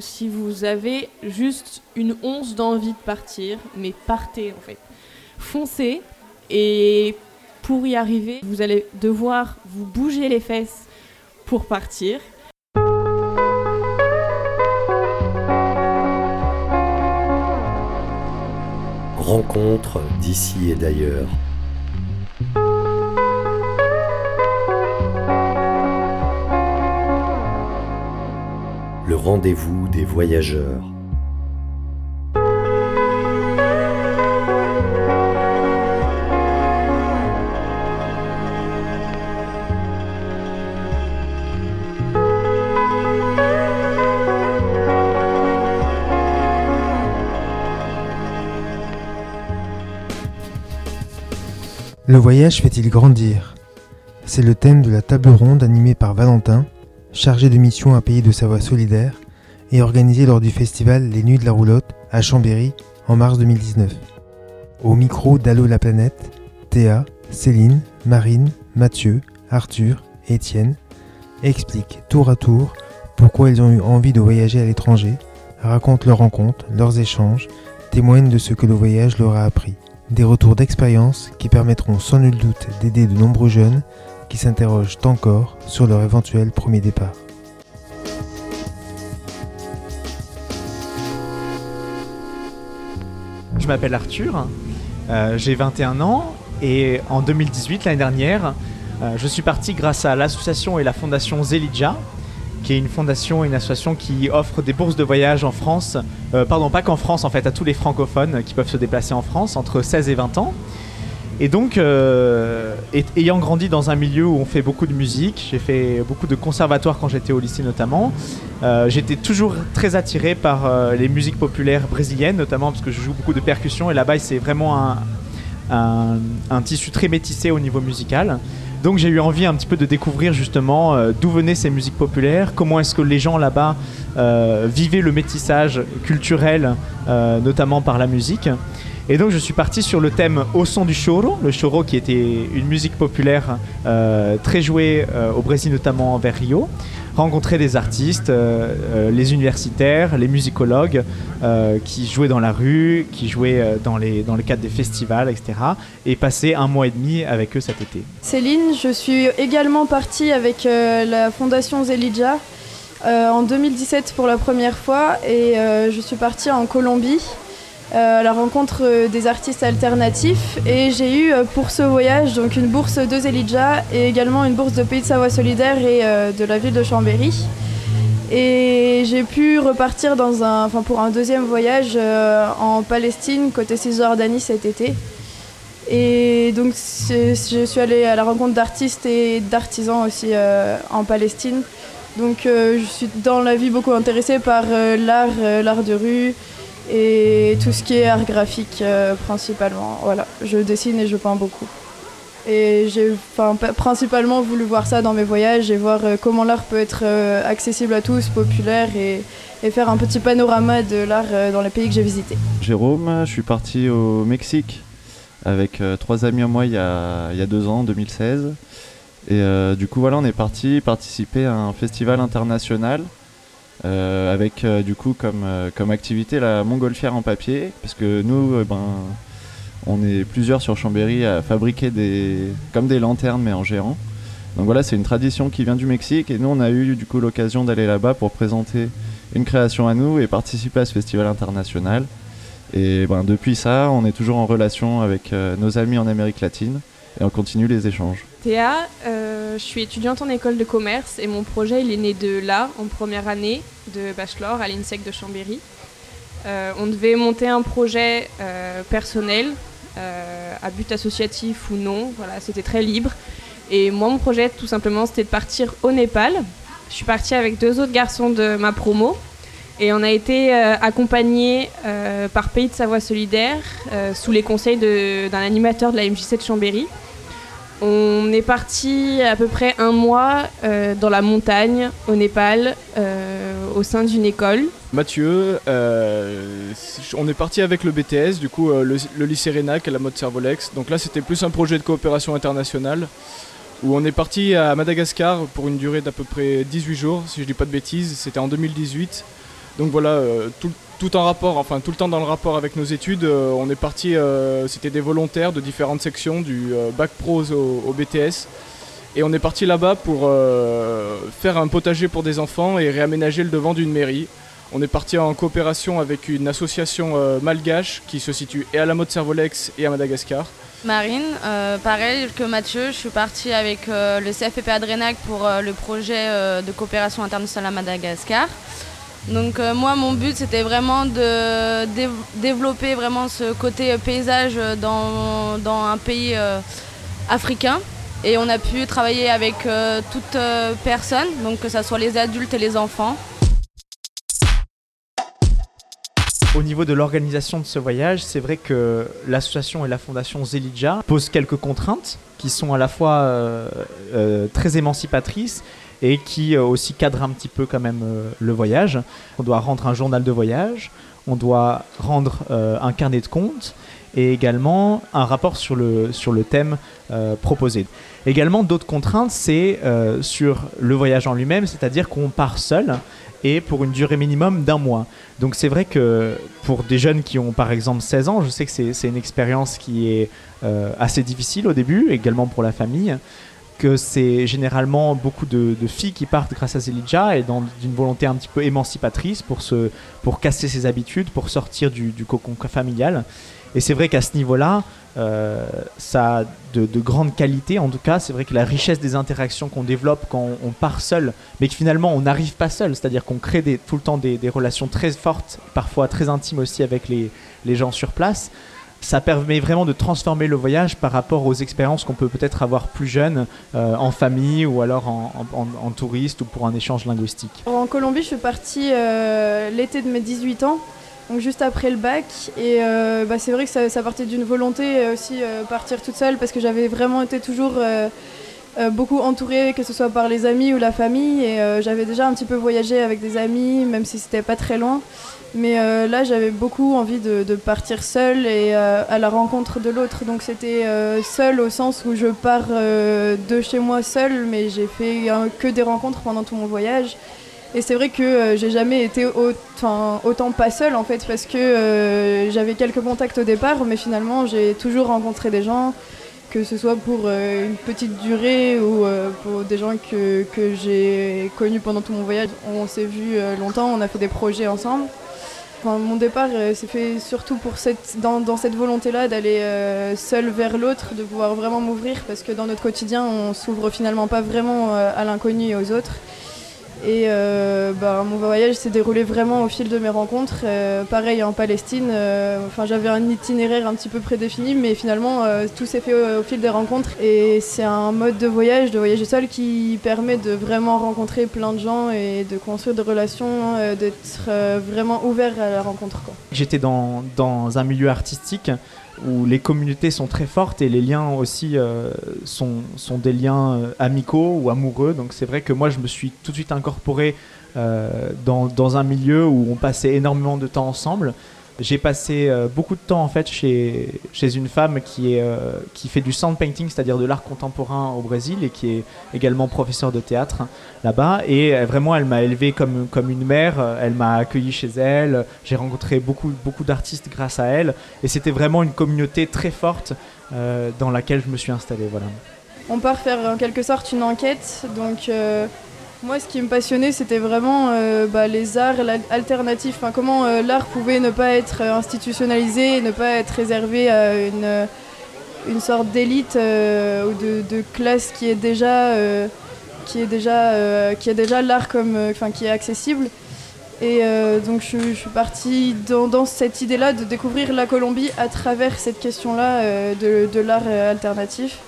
Si vous avez juste une once d'envie de partir, mais partez en fait. Foncez et pour y arriver, vous allez devoir vous bouger les fesses pour partir. Rencontre d'ici et d'ailleurs. Rendez-vous des voyageurs. Le voyage fait-il grandir? C'est le thème de la table ronde animée par Valentin, chargé de mission à Pays de Savoie solidaire et organisée lors du festival Les Nuits de la Roulotte à Chambéry en mars 2019. Au micro d'Allo la planète, Théa, Céline, Marine, Mathieu, Arthur et Étienne expliquent tour à tour pourquoi ils ont eu envie de voyager à l'étranger, racontent leurs rencontres, leurs échanges, témoignent de ce que le voyage leur a appris. Des retours d'expérience qui permettront sans nul doute d'aider de nombreux jeunes qui s'interrogent encore sur leur éventuel premier départ. Je m'appelle Arthur, euh, j'ai 21 ans et en 2018, l'année dernière, euh, je suis parti grâce à l'association et la fondation Zelidja, qui est une fondation et une association qui offre des bourses de voyage en France, euh, pardon, pas qu'en France en fait, à tous les francophones qui peuvent se déplacer en France entre 16 et 20 ans. Et donc, euh, ayant grandi dans un milieu où on fait beaucoup de musique, j'ai fait beaucoup de conservatoires quand j'étais au lycée notamment, euh, j'étais toujours très attiré par euh, les musiques populaires brésiliennes, notamment parce que je joue beaucoup de percussions et là-bas c'est vraiment un, tissu très métissé au niveau musical. Donc j'ai eu envie un petit peu de découvrir justement d'où venaient ces musiques populaires, comment est-ce que les gens là-bas vivaient le métissage culturel, notamment par la musique. Et donc je suis parti sur le thème Au son du choro, le choro qui était une musique populaire euh, très jouée euh, au Brésil, notamment vers Rio. Rencontrer des artistes, euh, les universitaires, les musicologues qui jouaient dans la rue, qui jouaient dans, les, dans le cadre des festivals, etc. Et passer un mois et demi avec eux cet été. Céline, je suis également partie avec la fondation Zelidja en 2017 pour la première fois et je suis partie en Colombie à la rencontre euh, des artistes alternatifs et j'ai eu euh, pour ce voyage donc une bourse de Zelidja et également une bourse de Pays de Savoie Solidaire et euh, de la ville de Chambéry. Et j'ai pu repartir pour un deuxième voyage euh, en Palestine, côté Cisjordanie cet été. Et donc je suis allée à la rencontre d'artistes et d'artisans aussi euh, en Palestine. Donc euh, je suis dans la vie beaucoup intéressée par euh, l'art, euh, l'art de rue et tout ce qui est art graphique euh, principalement. Voilà, je dessine et je peins beaucoup. Et j'ai principalement voulu voir ça dans mes voyages et voir euh, comment l'art peut être euh, accessible à tous, populaire et, et faire un petit panorama de l'art dans les pays que j'ai visités. Jérôme, je suis parti au Mexique avec trois amis à moi il y a, il y a deux ans, en 2016. Et du coup, voilà, on est parti participer à un festival international euh, avec euh, du coup comme, euh, comme activité la montgolfière en papier. Parce que nous, ben, on est plusieurs sur Chambéry à fabriquer des, comme des lanternes mais en géant. Donc voilà, c'est une tradition qui vient du Mexique et nous, on a eu du coup l'occasion d'aller là-bas pour présenter une création à nous et participer à ce festival international. Et ben, depuis ça, on est toujours en relation avec nos amis en Amérique latine et on continue les échanges. Théa, euh, je suis étudiante en école de commerce et mon projet il est né de là, en première année de bachelor à l'INSEC de Chambéry. Euh, on devait monter un projet euh, personnel, à but associatif ou non, voilà, c'était très libre. Et moi, mon projet, tout simplement, c'était de partir au Népal. Je suis partie avec deux autres garçons de ma promo. Et on a été accompagnés par Pays de Savoie Solidaire, sous les conseils d'un animateur de la MJC de Chambéry. On est parti à peu près un mois euh, dans la montagne, au Népal, euh, au sein d'une école. Mathieu, euh, on est parti avec le BTS, du coup le, lycée Rénac et la mode Servolex. Donc là c'était plus un projet de coopération internationale où on est parti à Madagascar pour une durée d'à peu près 18 jours, si je dis pas de bêtises, c'était en 2018. Donc voilà, tout, tout en rapport, enfin tout le temps dans le rapport avec nos études, on est parti, c'était des volontaires de différentes sections, du bac pro au, BTS. Et on est parti là-bas pour faire un potager pour des enfants et réaménager le devant d'une mairie. On est parti en coopération avec une association malgache qui se situe et à la mode Servolex et à Madagascar. Marine, euh, pareil que Mathieu, je suis partie avec euh, le CFPP Adrenac pour euh, le projet de coopération internationale à Madagascar. Donc moi, mon but, c'était vraiment de développer vraiment ce côté paysage dans, dans un pays africain. Et on a pu travailler avec toute personne, donc que ce soit les adultes et les enfants. Au niveau de l'organisation de ce voyage, c'est vrai que l'association et la fondation Zelidja posent quelques contraintes qui sont à la fois euh, euh, très émancipatrices et qui euh, aussi cadrent un petit peu quand même le voyage. On doit rendre un journal de voyage, on doit rendre un carnet de comptes et également un rapport sur le, sur le thème proposé. Également, d'autres contraintes, c'est sur le voyage en lui-même, c'est-à-dire qu'on part seul et pour une durée minimum d'un mois. Donc c'est vrai que pour des jeunes qui ont par exemple 16 ans, je sais que c'est une expérience qui est euh, assez difficile au début, également pour la famille, que c'est généralement beaucoup de, filles qui partent grâce à Zelidja et dans volonté un petit peu émancipatrice pour, se, pour casser ses habitudes, pour sortir du, du cocon familial. Et c'est vrai qu'à ce niveau-là, euh, ça a de, grandes qualités. En tout cas, c'est vrai que la richesse des interactions qu'on développe quand on, part seul, mais que finalement on n'arrive pas seul, c'est-à-dire qu'on crée des, tout le temps des, relations très fortes, parfois très intimes aussi avec les, les gens sur place ça permet vraiment de transformer le voyage par rapport aux expériences qu'on peut peut-être avoir plus jeune, euh, en famille ou alors en, touriste ou pour un échange linguistique. En Colombie, je suis partie euh, l'été de mes 18 ans donc juste après le bac. Et euh, bah, c'est vrai que ça, partait d'une volonté aussi partir toute seule parce que j'avais vraiment été toujours beaucoup entourée, que ce soit par les amis ou la famille. Et j'avais déjà un petit peu voyagé avec des amis, même si c'était pas très loin. Mais là, j'avais beaucoup envie de, partir seule et à la rencontre de l'autre. Donc c'était seule au sens où je pars de chez moi seule, mais j'ai fait que des rencontres pendant tout mon voyage. Et c'est vrai que euh, j'ai jamais été autant, pas seule en fait parce que euh, j'avais quelques contacts au départ, mais finalement j'ai toujours rencontré des gens, que ce soit pour euh, une petite durée ou pour des gens que, que j'ai connus pendant tout mon voyage. On s'est vu longtemps, on a fait des projets ensemble. Mon départ s'est fait surtout pour cette, dans, cette volonté-là d'aller seul vers l'autre, de pouvoir vraiment m'ouvrir parce que dans notre quotidien on s'ouvre finalement pas vraiment à l'inconnu et aux autres. Et euh, bah, mon voyage s'est déroulé vraiment au fil de mes rencontres. Euh, pareil en Palestine, euh, enfin, j'avais un itinéraire un petit peu prédéfini, mais finalement tout s'est fait au, fil des rencontres. Et c'est un mode de voyage, de voyager seul, qui permet de vraiment rencontrer plein de gens et de construire des relations, d'être vraiment ouvert à la rencontre. J'étais dans, dans un milieu artistique où les communautés sont très fortes et les liens aussi euh, sont, des liens euh, amicaux ou amoureux. Donc c'est vrai que moi je me suis tout de suite incorporé euh, dans, un milieu où on passait énormément de temps ensemble. J'ai passé euh, beaucoup de temps en fait chez, chez une femme qui, est, euh, qui fait du sound painting, c'est-à-dire de l'art contemporain au Brésil et qui est également professeur de théâtre là-bas. Et euh, vraiment, elle m'a élevé comme, comme une mère. Elle m'a accueilli chez elle. J'ai rencontré beaucoup, beaucoup d'artistes grâce à elle. Et c'était vraiment une communauté très forte dans laquelle je me suis installé. Voilà. On part faire en quelque sorte une enquête. Donc moi, ce qui me passionnait, c'était vraiment euh, bah, les arts alternatifs. Enfin, comment euh, l'art pouvait ne pas être institutionnalisé, ne pas être réservé à une, une sorte d'élite euh, ou de, classe qui est déjà, qui est déjà, qui déjà l'art comme, enfin, qui est accessible. Et donc, je, suis partie dans, cette idée-là de découvrir la Colombie à travers cette question-là de l'art alternatif.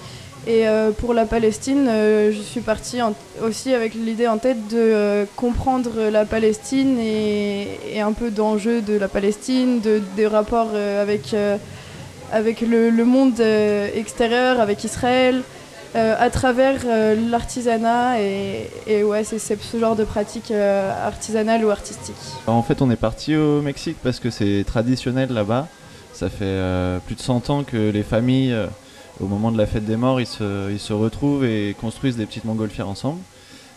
Et euh, pour la Palestine, euh, je suis partie aussi avec l'idée en tête de euh, comprendre la Palestine et, un peu d'enjeux de la Palestine, de, des rapports avec, avec le, monde extérieur, avec Israël, à travers l'artisanat. Et, ouais, c'est ce genre de pratique artisanale ou artistique. En fait, on est parti au Mexique parce que c'est traditionnel là-bas. Ça fait plus de 100 ans que les familles au moment de la fête des morts, ils se, ils se retrouvent et construisent des petites montgolfières ensemble.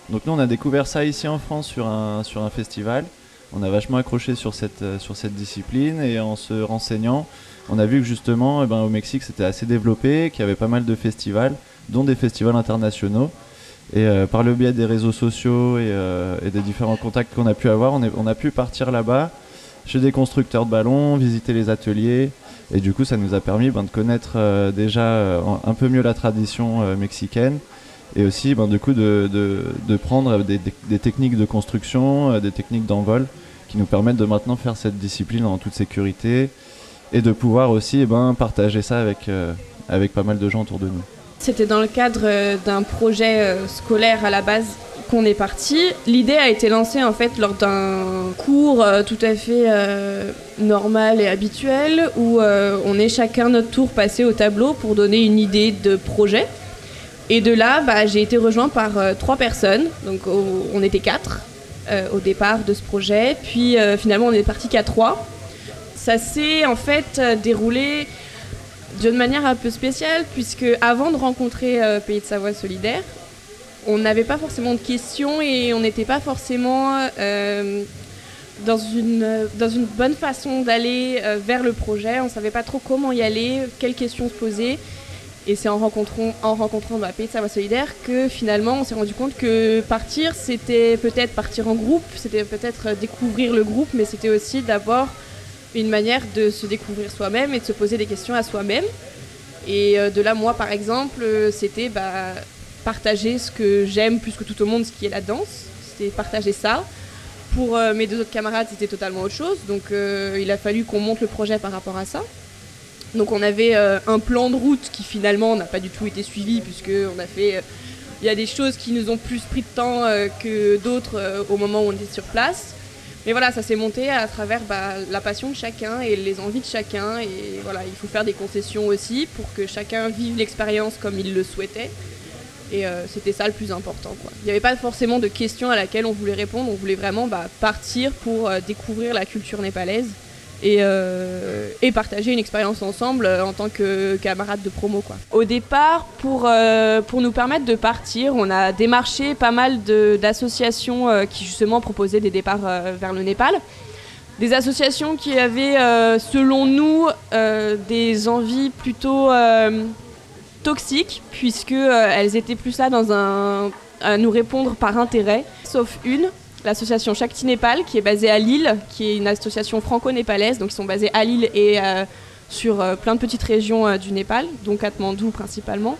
Donc nous, on a découvert ça ici en France sur un, sur un festival. on a vachement accroché sur cette, sur cette discipline et en se renseignant, on a vu que justement eh ben, au Mexique c'était assez développé, qu'il y avait pas mal de festivals, dont des festivals internationaux. Et par le biais des réseaux sociaux et, et des différents contacts qu'on a pu avoir, on a pu partir là-bas chez des constructeurs de ballons, visiter les ateliers. Et du coup, ça nous a permis ben, de connaître euh, déjà euh, un peu mieux la tradition euh, mexicaine et aussi ben, du coup de, prendre des, techniques de construction, des techniques d'envol qui nous permettent de maintenant faire cette discipline en toute sécurité et de pouvoir aussi eh ben, partager ça avec pas mal de gens autour de nous. C'était dans le cadre d'un projet scolaire à la base? Qu'on est parti. L'idée a été lancée en fait lors d'un cours euh, tout à fait euh, normal et habituel où euh, on est chacun notre tour passé au tableau pour donner une idée de projet. Et de là, bah, j'ai été rejoint par trois personnes. Donc on était quatre au départ de ce projet. Puis finalement on est parti qu'à trois. Ça s'est en fait déroulé d'une manière un peu spéciale puisque avant de rencontrer Pays de Savoie Solidaire, on n'avait pas forcément de questions et on n'était pas forcément euh, dans, une, bonne façon d'aller euh, vers le projet. On ne savait pas trop comment y aller, quelles questions se poser. Et c'est en rencontrant, en rencontrant de Savoie Solidaire que finalement on s'est rendu compte que partir, c'était peut-être partir en groupe, c'était peut-être découvrir le groupe, mais c'était aussi d'abord une manière de se découvrir soi-même et de se poser des questions à soi-même. Et euh, de là, moi par exemple, c'était bah, partager ce que j'aime plus que tout au monde, ce qui est la danse. C'était partager ça. Pour euh, mes deux autres camarades, c'était totalement autre chose. Donc euh, il a fallu qu'on monte le projet par rapport à ça. Donc on avait euh, un plan de route qui finalement n'a pas du tout été suivi puisque on a fait... Il y a des choses qui nous ont plus pris de temps que d'autres au moment où on était sur place. Mais voilà, ça s'est monté à travers bah, la passion de chacun et les envies de chacun. Et voilà, il faut faire des concessions aussi pour que chacun vive l'expérience comme il le souhaitait. Et euh, c'était ça le plus important. Il n'y avait pas forcément de questions à laquelle on voulait répondre. On voulait vraiment bah, partir pour euh, découvrir la culture népalaise et, euh, partager une expérience ensemble en tant que camarades de promo. Quoi. Au départ, pour, pour nous permettre de partir, on a démarché pas mal d'associations qui justement proposaient des départs vers le Népal des associations qui avaient, selon nous, des envies plutôt toxiques, puisque euh, elles étaient plus là dans un, à nous répondre par intérêt, sauf une, l'association Shakti Népal, qui est basée à Lille, qui est une association franco-népalaise, donc ils sont basés à Lille et euh, sur euh, plein de petites régions du Népal, dont Katmandou principalement.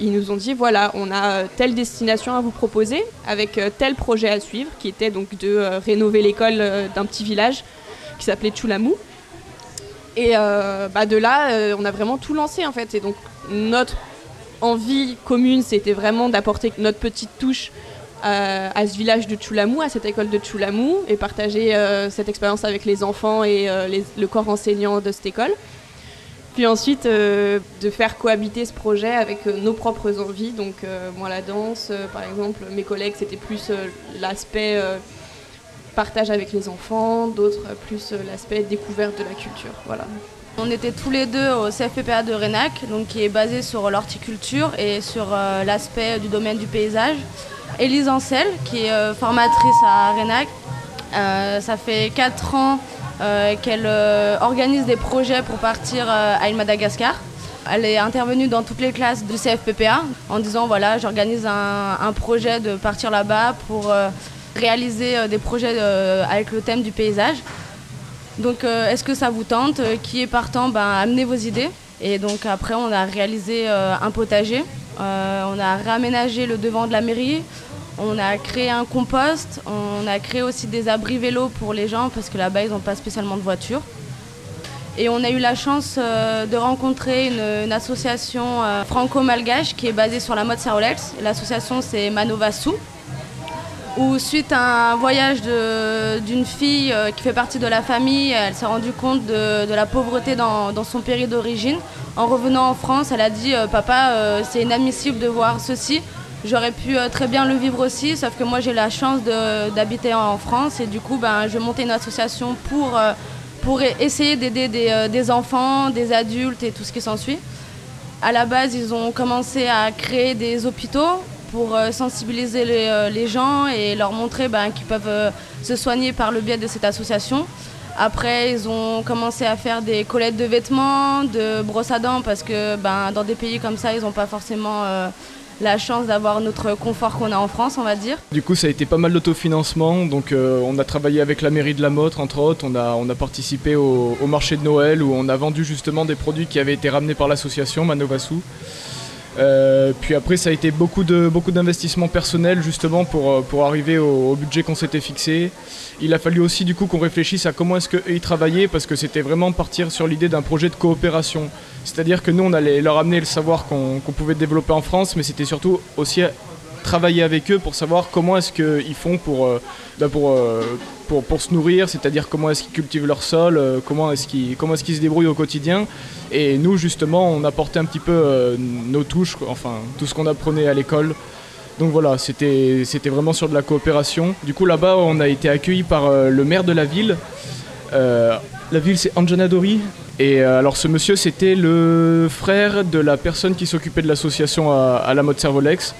Ils nous ont dit voilà, on a telle destination à vous proposer, avec tel projet à suivre, qui était donc de rénover l'école d'un petit village qui s'appelait Chulamou. Et bah de là, on a vraiment tout lancé en fait. Et donc notre envie commune, c'était vraiment d'apporter notre petite touche euh, à ce village de Chulamou, à cette école de Chulamou, et partager euh, cette expérience avec les enfants et euh, le corps enseignant de cette école. Puis ensuite, de faire cohabiter ce projet avec nos propres envies. Donc, moi, la danse, par exemple, mes collègues, c'était plus l'aspect partage avec les enfants, d'autres plus l'aspect découverte de la culture. Voilà. On était tous les deux au CFPPA de Renac, donc qui est basé sur l'horticulture et sur euh, l'aspect du domaine du paysage. Élise Ancel, qui est euh, formatrice à Renac, euh, ça fait 4 ans qu'elle organise des projets pour partir à Madagascar. Elle est intervenue dans toutes les classes du CFPPA en disant voilà, j'organise un, projet de partir là-bas pour réaliser des projets avec le thème du paysage. Donc euh, est-ce que ça vous tente euh, Qui est partant ben, Amenez vos idées. Et donc après on a réalisé euh, un potager. on a réaménagé le devant de la mairie. On a créé un compost. On a créé aussi des abris vélos pour les gens parce que là-bas ils n'ont pas spécialement de voiture. Et on a eu la chance de rencontrer une, association franco-malgache qui est basée sur la mode Sarolex. L'association c'est Manovasu où suite à un voyage d'une fille euh, qui fait partie de la famille, elle s'est rendue compte de, la pauvreté dans, son pays d'origine. En revenant en France, elle a dit euh, Papa, euh, c'est inadmissible de voir ceci. J'aurais pu très bien le vivre aussi, sauf que moi j'ai la chance d'habiter en France et du coup ben, je montais une association pour, pour essayer d'aider des, des enfants, des adultes et tout ce qui s'ensuit. À la base, ils ont commencé à créer des hôpitaux pour sensibiliser les, gens et leur montrer ben, qu'ils peuvent se soigner par le biais de cette association. Après, ils ont commencé à faire des collectes de vêtements, de brosses à dents, parce que ben, dans des pays comme ça, ils n'ont pas forcément euh, la chance d'avoir notre confort qu'on a en France, on va dire. Du coup, ça a été pas mal d'autofinancement. Donc, euh, on a travaillé avec la mairie de la Motte, entre autres. On a, participé au, au, marché de Noël où on a vendu justement des produits qui avaient été ramenés par l'association Manovasu. Euh, puis après, ça a été beaucoup de beaucoup d'investissements personnels justement pour, euh, pour arriver au, budget qu'on s'était fixé. Il a fallu aussi du coup qu'on réfléchisse à comment est-ce qu'ils travaillaient parce que c'était vraiment partir sur l'idée d'un projet de coopération. C'est-à-dire que nous, on allait leur amener le savoir qu'on pouvait développer en France, mais c'était surtout aussi travailler avec eux pour savoir comment est-ce qu'ils font pour, euh, bah, pour, pour, pour, se nourrir, c'est-à-dire comment est-ce qu'ils cultivent leur sol, comment est-ce qu'ils est-ce se débrouillent au quotidien. Et nous, justement, on apportait un petit peu euh, nos touches, enfin, tout ce qu'on apprenait à l'école. Donc voilà, c'était vraiment sur de la coopération. Du coup, là-bas, on a été accueillis par euh, le maire de la ville. Euh, la ville, c'est Anjanadori. Et alors, ce monsieur, c'était le frère de la personne qui s'occupait de l'association à, la mode Servolex.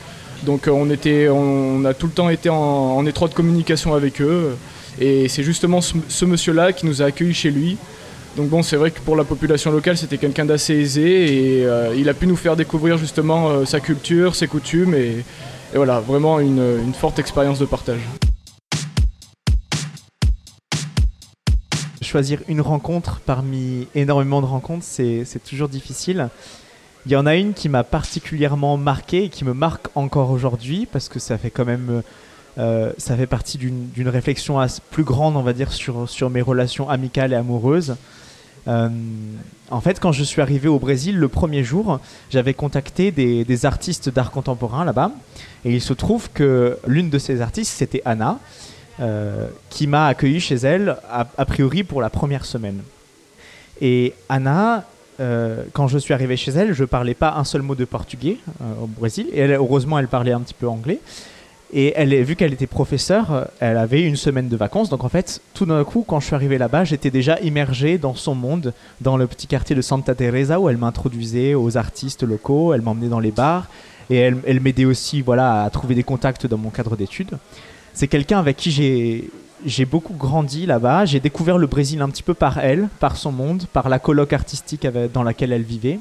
Donc, on, était, on, a tout le temps été en, étroite communication avec eux. Et c'est justement ce monsieur-là qui nous a accueillis chez lui. Donc bon, c'est vrai que pour la population locale, c'était quelqu'un d'assez aisé et euh, il a pu nous faire découvrir justement euh, sa culture, ses coutumes et, voilà, vraiment une, forte expérience de partage. Choisir une rencontre parmi énormément de rencontres, c'est toujours difficile. Il y en a une qui m'a particulièrement marqué et qui me marque encore aujourd'hui parce que ça fait quand même... Euh, ça fait partie d'une réflexion plus grande, on va dire, sur, sur mes relations amicales et amoureuses. Euh, en fait, quand je suis arrivé au Brésil le premier jour, j'avais contacté des, artistes d'art contemporain là-bas. Et il se trouve que l'une de ces artistes, c'était Anna, euh, qui m'a accueilli chez elle, a, priori pour la première semaine. Et Anna, euh, quand je suis arrivé chez elle, je parlais pas un seul mot de portugais au Brésil. Et heureusement, elle parlait un petit peu anglais. Et elle, vu qu'elle était professeure, elle avait une semaine de vacances. Donc en fait, tout d'un coup, quand je suis arrivé là-bas, j'étais déjà immergé dans son monde, dans le petit quartier de Santa Teresa où elle m'introduisait aux artistes locaux, elle m'emmenait dans les bars et elle, elle m'aidait aussi voilà, à trouver des contacts dans mon cadre d'études. C'est quelqu'un avec qui j'ai j'ai beaucoup grandi là-bas. J'ai découvert le Brésil un petit peu par elle, par son monde, par la colloque artistique dans laquelle elle vivait.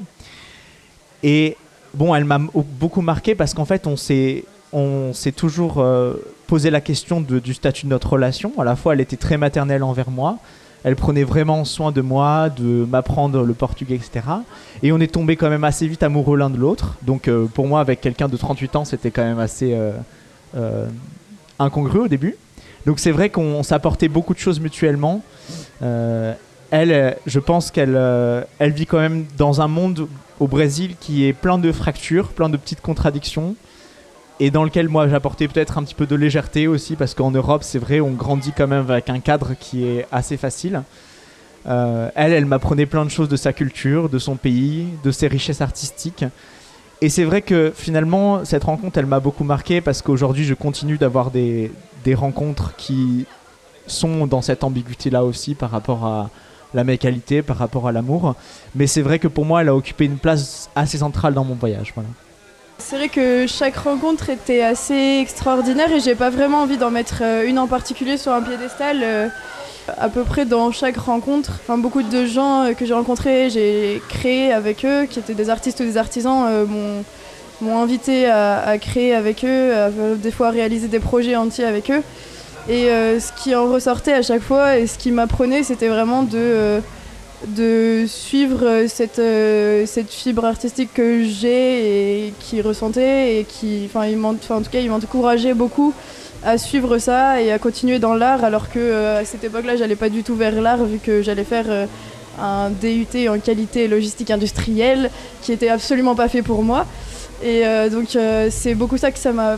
Et bon, elle m'a beaucoup marqué parce qu'en fait, on s'est on s'est toujours euh, posé la question du statut de notre relation. À la fois, elle était très maternelle envers moi. Elle prenait vraiment soin de moi, de m'apprendre le portugais, etc. Et on est tombé quand même assez vite amoureux l'un de l'autre. Donc euh, pour moi, avec quelqu'un de 38 ans, c'était quand même assez euh, incongru au début. Donc c'est vrai qu'on s'apportait beaucoup de choses mutuellement. elle, je pense qu'elle elle vit quand même dans un monde au Brésil qui est plein de fractures, plein de petites contradictions et dans lequel moi j'apportais peut-être un petit peu de légèreté aussi parce qu'en Europe c'est vrai on grandit quand même avec un cadre qui est assez facile. Euh, elle, elle m'apprenait plein de choses de sa culture, de son pays, de ses richesses artistiques. Et c'est vrai que finalement cette rencontre elle m'a beaucoup marqué parce qu'aujourd'hui je continue d'avoir des, des rencontres qui sont dans cette ambiguïté là aussi par rapport à la mécalité, par rapport à l'amour. Mais c'est vrai que pour moi elle a occupé une place assez centrale dans mon voyage. Voilà. C'est vrai que chaque rencontre était assez extraordinaire et j'ai pas vraiment envie d'en mettre euh, une en particulier sur un piédestal. Euh, à peu près dans chaque rencontre, beaucoup de gens euh, que j'ai rencontrés, j'ai créé avec eux, qui étaient des artistes ou des artisans, m'ont invité à, créer avec eux, à, des fois réaliser des projets entiers avec eux. Et ce qui en ressortait à chaque fois et ce qui m'apprenait, c'était vraiment de suivre euh, cette, euh, fibre artistique que j'ai et qui ressentait et qui, en m'encourageait beaucoup à suivre ça et à continuer dans l'art alors que euh, à cette époque-là, j'allais pas du tout vers l'art vu que j'allais faire un DUT en qualité logistique industrielle qui était absolument pas fait pour moi. Et donc c'est beaucoup ça que ça m'a,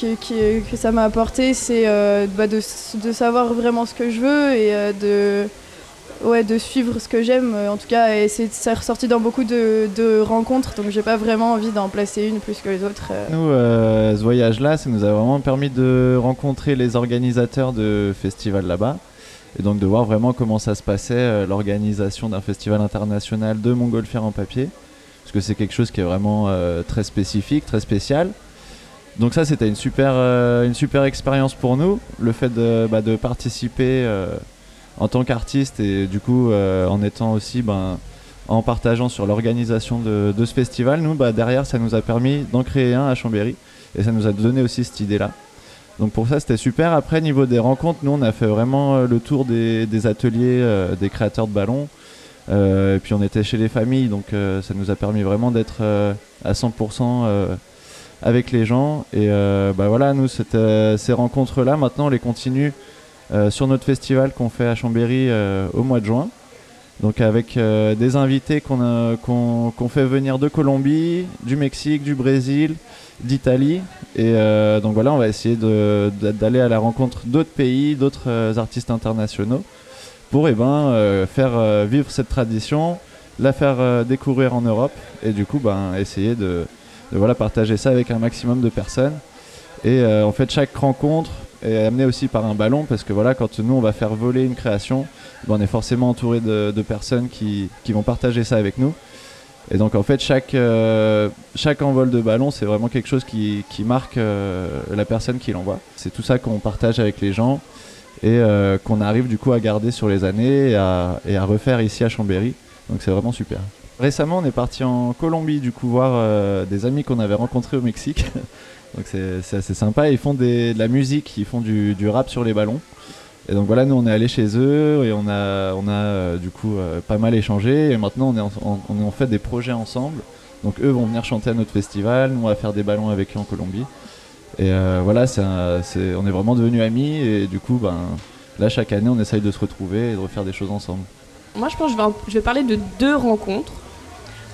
que, que, ça m'a apporté, c'est bah, de, de, savoir vraiment ce que je veux et de ouais, de suivre ce que j'aime, euh, en tout cas, et c'est ressorti dans beaucoup de, rencontres, donc j'ai pas vraiment envie d'en placer une plus que les autres. Euh. Nous, euh, ce voyage-là, ça nous a vraiment permis de rencontrer les organisateurs de festivals là-bas, et donc de voir vraiment comment ça se passait, l'organisation d'un festival international de montgolfière en papier, parce que c'est quelque chose qui est vraiment très spécifique, très spécial. Donc ça, c'était une super, une super expérience pour nous, le fait de, bah, de participer en tant qu'artiste et du coup en étant aussi ben, en partageant sur l'organisation de, ce festival. Nous, bah, derrière, ça nous a permis d'en créer un à Chambéry et ça nous a donné aussi cette idée-là. Donc pour ça, c'était super. Après, niveau des rencontres, nous, on a fait vraiment euh, le tour des, ateliers euh, des créateurs de ballons. Euh, et puis on était chez les familles, donc ça nous a permis vraiment d'être à 100% avec les gens. Et bah voilà, nous, ces rencontres-là, maintenant, on les continue sur notre festival qu'on fait à Chambéry au mois de juin. Donc avec euh, des invités qu'on fait venir de Colombie, du Mexique, du Brésil, d'Italie. Et euh, donc voilà, on va essayer d'aller à la rencontre d'autres pays, d'autres euh, artistes internationaux pour eh ben, faire vivre cette tradition, la faire découvrir en Europe et du coup ben, essayer de, de, voilà, partager ça avec un maximum de personnes. Et en fait, chaque rencontre est amenée aussi par un ballon parce que voilà, quand nous on va faire voler une création, on est forcément entouré de, personnes qui, vont partager ça avec nous. Et donc en fait chaque, euh, chaque envol de ballon c'est vraiment quelque chose qui, marque euh, la personne qui l'envoie. C'est tout ça qu'on partage avec les gens et euh, qu'on arrive du coup à garder sur les années et et à refaire ici à Chambéry. Donc c'est vraiment super. Récemment on est parti en Colombie du coup voir des amis qu'on avait rencontrés au Mexique. donc c'est assez sympa. Ils font de la musique, ils font du, rap sur les ballons. Et donc voilà, nous on est allé chez eux et on a, on a euh, du coup euh, pas mal échangé et maintenant on est, en, on en fait des projets ensemble. Donc eux vont venir chanter à notre festival, nous on va faire des ballons avec eux en Colombie. Et euh, voilà, c'est on est vraiment devenus amis et du coup, ben, là chaque année on essaye de se retrouver et de refaire des choses ensemble. Moi je pense que je vais, parler de deux rencontres.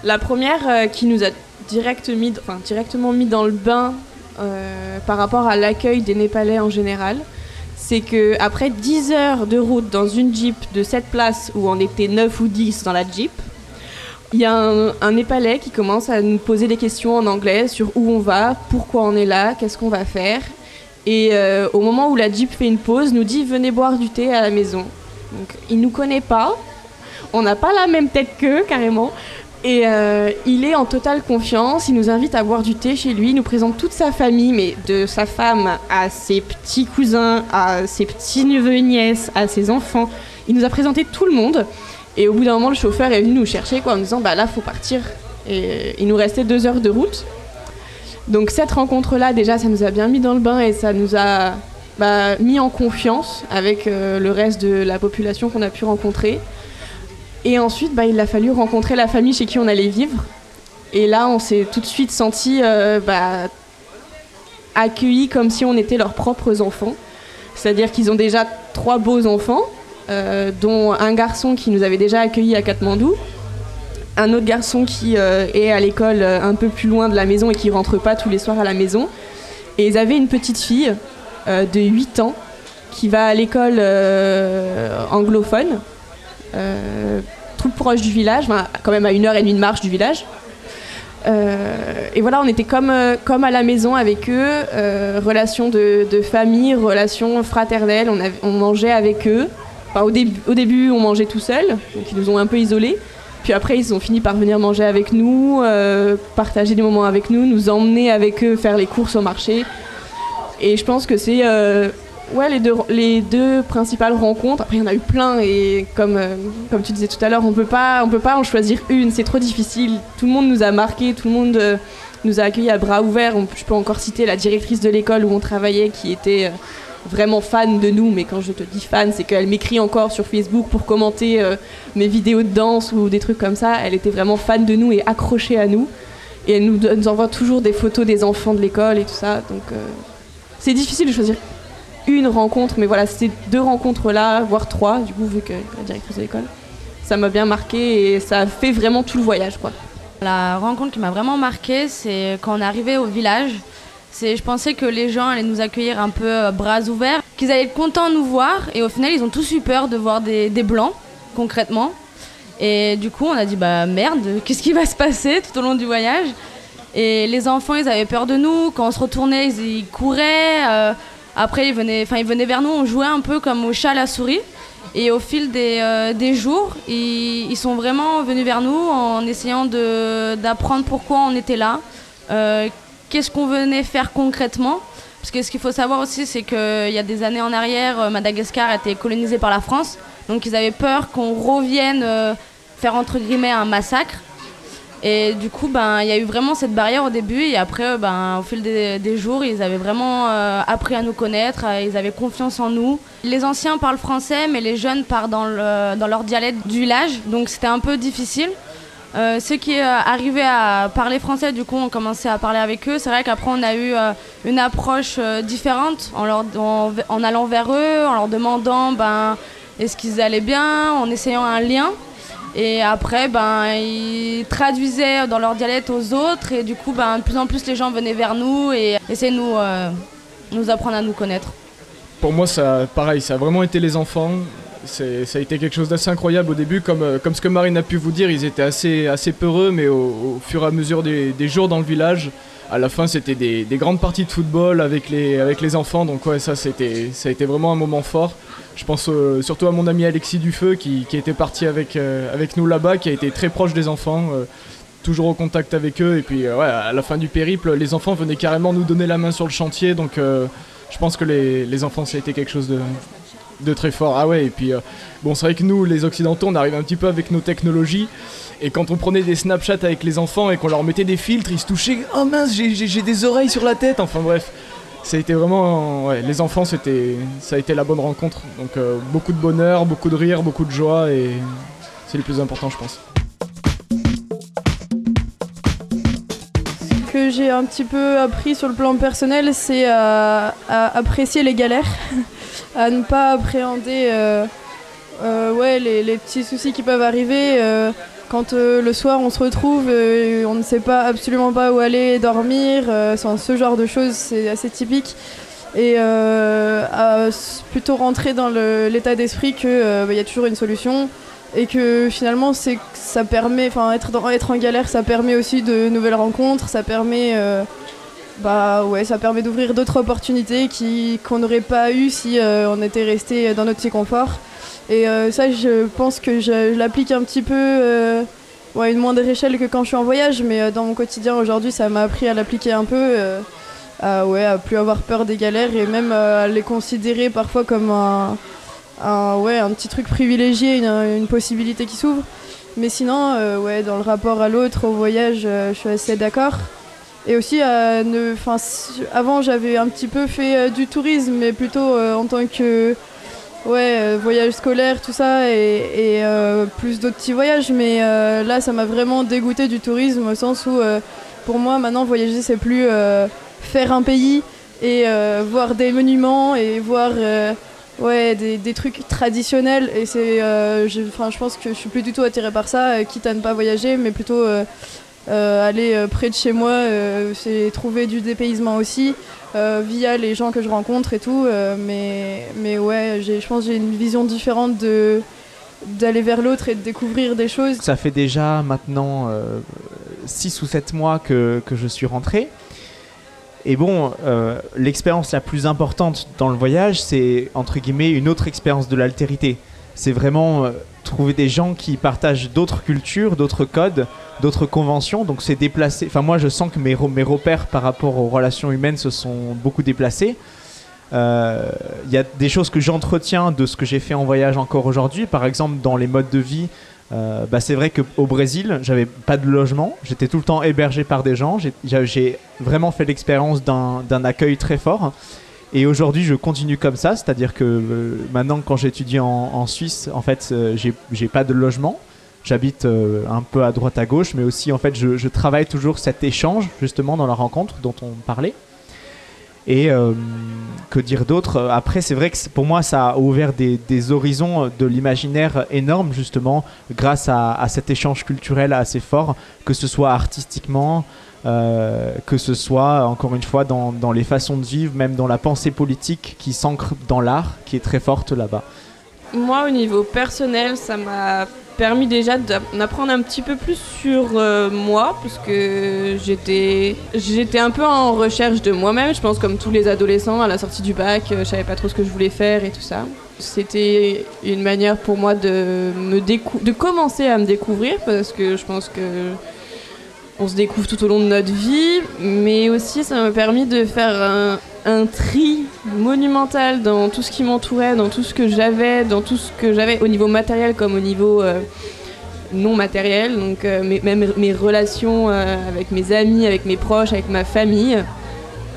La première qui nous a directement mis dans le bain par rapport à l'accueil des Népalais en général c'est que après 10 heures de route dans une Jeep de cette place où on était 9 ou 10 dans la Jeep, il y a un, Népalais qui commence à nous poser des questions en anglais sur où on va, pourquoi on est là, qu'est-ce qu'on va faire. Et euh, au moment où la Jeep fait une pause, nous dit venez boire du thé à la maison. Donc il nous connaît pas, on n'a pas la même tête qu'eux carrément, et euh, il est en totale confiance, il nous invite à boire du thé chez lui, il nous présente toute sa famille, mais de sa femme à ses petits cousins, à ses petits neveux et nièces, à ses enfants. Il nous a présenté tout le monde. Et au bout d'un moment, le chauffeur est venu nous chercher en nous disant bah là, faut partir. Et il nous restait deux heures de route. Donc cette rencontre-là, déjà, ça nous a bien mis dans le bain et ça nous a bah, mis en confiance avec euh, le reste de la population qu'on a pu rencontrer. Et ensuite, bah, il a fallu rencontrer la famille chez qui on allait vivre. Et là, on s'est tout de suite senti euh, bah, accueillis comme si on était leurs propres enfants. C'est-à-dire qu'ils ont déjà trois beaux enfants, euh, dont un garçon qui nous avait déjà accueillis à Katmandou, un autre garçon qui euh, est à l'école un peu plus loin de la maison et qui rentre pas tous les soirs à la maison. Et ils avaient une petite fille de 8 ans qui va à l'école anglophone tout proche du village, quand même à une heure et demie de marche du village. Euh, et voilà, on était comme, euh, comme à la maison avec eux, relation de, famille, relation fraternelle, on, mangeait avec eux. au début, on mangeait tout seul, donc ils nous ont un peu isolés. Puis après, ils ont fini par venir manger avec nous, partager des moments avec nous, nous emmener avec eux faire les courses au marché. Et je pense que c'est Ouais, les deux, les deux principales rencontres. Après, il y en a eu plein et comme, euh, comme tu disais tout à l'heure, on peut pas, on peut pas en choisir une. C'est trop difficile. Tout le monde nous a marqué, tout le monde euh, nous a accueillis à bras ouverts. je peux encore citer la directrice de l'école où on travaillait, qui était euh, vraiment fan de nous. Mais quand je te dis fan, c'est qu'elle m'écrit encore sur Facebook pour commenter mes vidéos de danse ou des trucs comme ça. Elle était vraiment fan de nous et accrochée à nous. Et elle nous envoie toujours des photos des enfants de l'école et tout ça. Donc c'est difficile de choisir une rencontre, mais voilà, ces deux rencontres-là, voire trois, du coup, vu que la directrice de l'école, ça m'a bien marqué et ça a fait vraiment tout le voyage, quoi. La rencontre qui m'a vraiment marqué, c'est quand on est arrivé au village. C'est, je pensais que les gens allaient nous accueillir un peu euh, bras ouverts, qu'ils allaient être contents de nous voir, et au final, ils ont tous eu peur de voir des, blancs, concrètement. Et du coup, on a dit bah merde, qu'est-ce qui va se passer tout au long du voyage? Et les enfants, ils avaient peur de nous. Quand on se retournait, ils, couraient. Euh, après, ils venaient, ils venaient vers nous, on jouait un peu comme au chat à la souris. Et au fil des, euh, jours, ils, sont vraiment venus vers nous en essayant d'apprendre pourquoi on était là, euh, qu'est-ce qu'on venait faire concrètement. Parce que ce qu'il faut savoir aussi, c'est qu'il y a des années en arrière, euh, Madagascar a été colonisé par la France. Donc ils avaient peur qu'on revienne faire entre guillemets un massacre. Et du coup, ben, il y a eu vraiment cette barrière au début. Et après, ben, au fil des, jours, ils avaient vraiment euh, appris à nous connaître. ils avaient confiance en nous. Les anciens parlent français, mais les jeunes parlent dans, le, dans leur dialecte du village. Donc c'était un peu difficile. Euh, ceux qui euh, arrivaient à parler français, du coup, on commençait à parler avec eux. C'est vrai qu'après, on a eu euh, une approche différente en, en, allant vers eux, en leur demandant ben, est-ce qu'ils allaient bien, en essayant un lien. Et après, ben, ils traduisaient dans leur dialecte aux autres. Et du coup, ben, de plus en plus, les gens venaient vers nous et essayaient de nous, nous apprendre à nous connaître. Pour moi, ça, pareil, ça a vraiment été les enfants ça a été quelque chose d'assez incroyable au début, comme, euh, comme ce que Marine a pu vous dire, ils étaient assez, assez peureux, mais au, fur et à mesure des, jours dans le village, à la fin c'était des, grandes parties de football avec les, avec les enfants, donc ouais, ça, ça a été vraiment un moment fort. Je pense euh, surtout à mon ami Alexis Dufeu qui, était parti avec, euh, avec nous là-bas, qui a été très proche des enfants. toujours au contact avec eux et puis ouais, à la fin du périple les enfants venaient carrément nous donner la main sur le chantier donc je pense que les, les enfants ça a été quelque chose de, de très fort. Ah ouais, et puis euh, bon, c'est vrai que nous, les Occidentaux, on arrive un petit peu avec nos technologies. Et quand on prenait des Snapchats avec les enfants et qu'on leur mettait des filtres, ils se touchaient. Oh mince, j'ai des oreilles sur la tête. Enfin bref, ça a été vraiment. Ouais, les enfants, c'était, ça a été la bonne rencontre. Donc euh, beaucoup de bonheur, beaucoup de rire, beaucoup de joie et c'est le plus important, je pense. Ce que j'ai un petit peu appris sur le plan personnel, c'est à apprécier les galères. à ne pas appréhender euh, euh, ouais, les, petits soucis qui peuvent arriver. Euh, quand le soir on se retrouve, on ne sait pas absolument pas où aller dormir, ce genre de choses, c'est assez typique et à plutôt rentrer dans l'état d'esprit qu'il bah, y a toujours une solution et que finalement ça permet enfin être être en galère ça permet aussi de nouvelles rencontres ça permet bah ouais, ça permet d'ouvrir d'autres opportunités qui, qu'on n'aurait pas eu si euh, on était resté dans notre petit confort. Et euh, ça, je pense que je, l'applique un petit peu euh, à une moindre échelle que quand je suis en voyage, mais dans mon quotidien aujourd'hui, ça m'a appris à l'appliquer un peu, à, ouais, à plus avoir peur des galères et même à les considérer parfois comme un, ouais, un petit truc privilégié, une, une possibilité qui s'ouvre. Mais sinon, ouais, dans le rapport à l'autre, au voyage, je suis assez d'accord. Et aussi, euh, ne, avant j'avais un petit peu fait euh, du tourisme, mais plutôt euh, en tant que ouais, voyage scolaire, tout ça, et, plus d'autres petits voyages. Mais là, ça m'a vraiment dégoûté du tourisme au sens où, pour moi, maintenant, voyager, c'est plus faire un pays et voir des monuments et voir ouais, des, des, trucs traditionnels. Et c'est, je, je pense que je suis plus du tout attirée par ça, quitte à ne pas voyager, mais plutôt euh, aller euh, près de chez moi, euh, c'est trouver du dépaysement aussi, via les gens que je rencontre et tout. mais, mais ouais, je pense que j'ai une vision différente de d'aller vers l'autre et de découvrir des choses. Ça fait déjà maintenant 6 ou 7 mois que, que, je suis rentré. Et bon, l'expérience la plus importante dans le voyage, c'est entre guillemets une autre expérience de l'altérité. C'est vraiment trouver des gens qui partagent d'autres cultures, d'autres codes, d'autres conventions. Donc c'est déplacé. Enfin moi je sens que mes, mes repères par rapport aux relations humaines se sont beaucoup déplacés. Il euh, y a des choses que j'entretiens de ce que j'ai fait en voyage encore aujourd'hui. Par exemple dans les modes de vie. Euh, bah c'est vrai qu'au Brésil, j'avais pas de logement, j'étais tout le temps hébergé par des gens, j'ai vraiment fait l'expérience d'un accueil très fort. Et aujourd'hui, je continue comme ça, c'est-à-dire que euh, maintenant, quand j'étudie en, Suisse, en fait, euh, j'ai pas de logement. J'habite euh, un peu à droite à gauche, mais aussi, en fait, je, travaille toujours cet échange, justement, dans la rencontre dont on parlait. Et que dire d'autre? Après, c'est vrai que pour moi, ça a ouvert des, horizons de l'imaginaire énormes, justement, grâce à, cet échange culturel assez fort, que ce soit artistiquement, euh, que ce soit encore une fois dans, les façons de vivre, même dans la pensée politique qui s'ancre dans l'art, qui est très forte là-bas. Moi, au niveau personnel, ça m'a permis déjà d'apprendre un petit peu plus sur euh, moi, parce que j'étais, j'étais un peu en recherche de moi-même, je pense comme tous les adolescents à la sortie du bac, euh, je savais pas trop ce que je voulais faire et tout ça. C'était une manière pour moi de, me de commencer à me découvrir, parce que je pense que on se découvre tout au long de notre vie, mais aussi ça m'a permis de faire un, tri monumental dans tout ce qui m'entourait, dans tout ce que j'avais, dans tout ce que j'avais au niveau matériel comme au niveau euh, non matériel, donc euh, même mes relations euh, avec mes amis, avec mes proches, avec ma famille.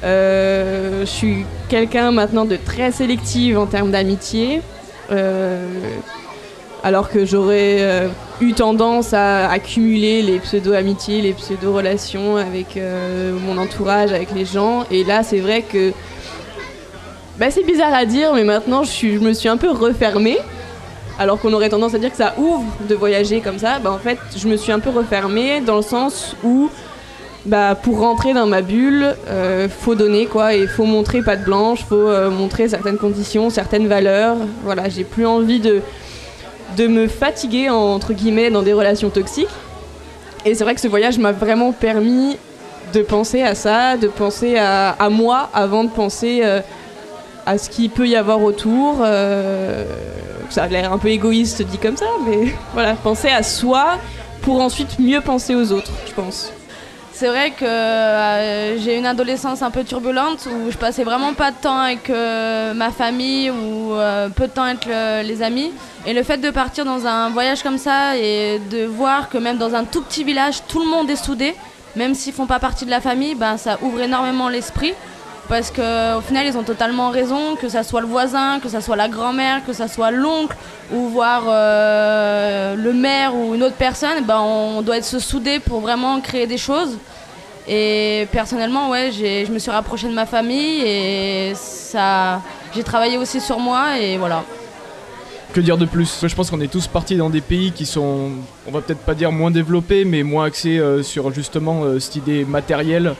Je suis quelqu'un maintenant de très sélective en termes d'amitié. Alors que j'aurais euh, eu tendance à accumuler les pseudo-amitiés, les pseudo-relations avec euh, mon entourage, avec les gens. Et là, c'est vrai que bah, c'est bizarre à dire, mais maintenant, je me suis un peu refermée. Alors qu'on aurait tendance à dire que ça ouvre de voyager comme ça, bah, en fait, je me suis un peu refermée dans le sens où, bah, pour rentrer dans ma bulle, euh, faut donner quoi, et faut montrer patte blanche, faut euh, montrer certaines conditions, certaines valeurs. Voilà, j'ai plus envie de de me fatiguer entre guillemets dans des relations toxiques. Et c'est vrai que ce voyage m'a vraiment permis de penser à ça, de penser à, moi avant de penser euh, à ce qu'il peut y avoir autour. euh, ça a l'air un peu égoïste dit comme ça, mais voilà, penser à soi pour ensuite mieux penser aux autres, je pense. C'est vrai que euh, j'ai une adolescence un peu turbulente où je passais vraiment pas de temps avec euh, ma famille ou euh, peu de temps avec le- les amis. Et le fait de partir dans un voyage comme ça et de voir que même dans un tout petit village, tout le monde est soudé, même s'ils font pas partie de la famille, ben, ça ouvre énormément l'esprit. Parce qu'au final, ils ont totalement raison, que ça soit le voisin, que ça soit la grand-mère, que ça soit l'oncle, ou voir euh, le maire ou une autre personne, ben, on doit être se souder pour vraiment créer des choses. Et personnellement, ouais, je me suis rapprochée de ma famille et ça, j'ai travaillé aussi sur moi et voilà. Que dire de plus? Je pense qu'on est tous partis dans des pays qui sont, on va peut-être pas dire moins développés, mais moins axés euh, sur justement euh, cette idée matérielle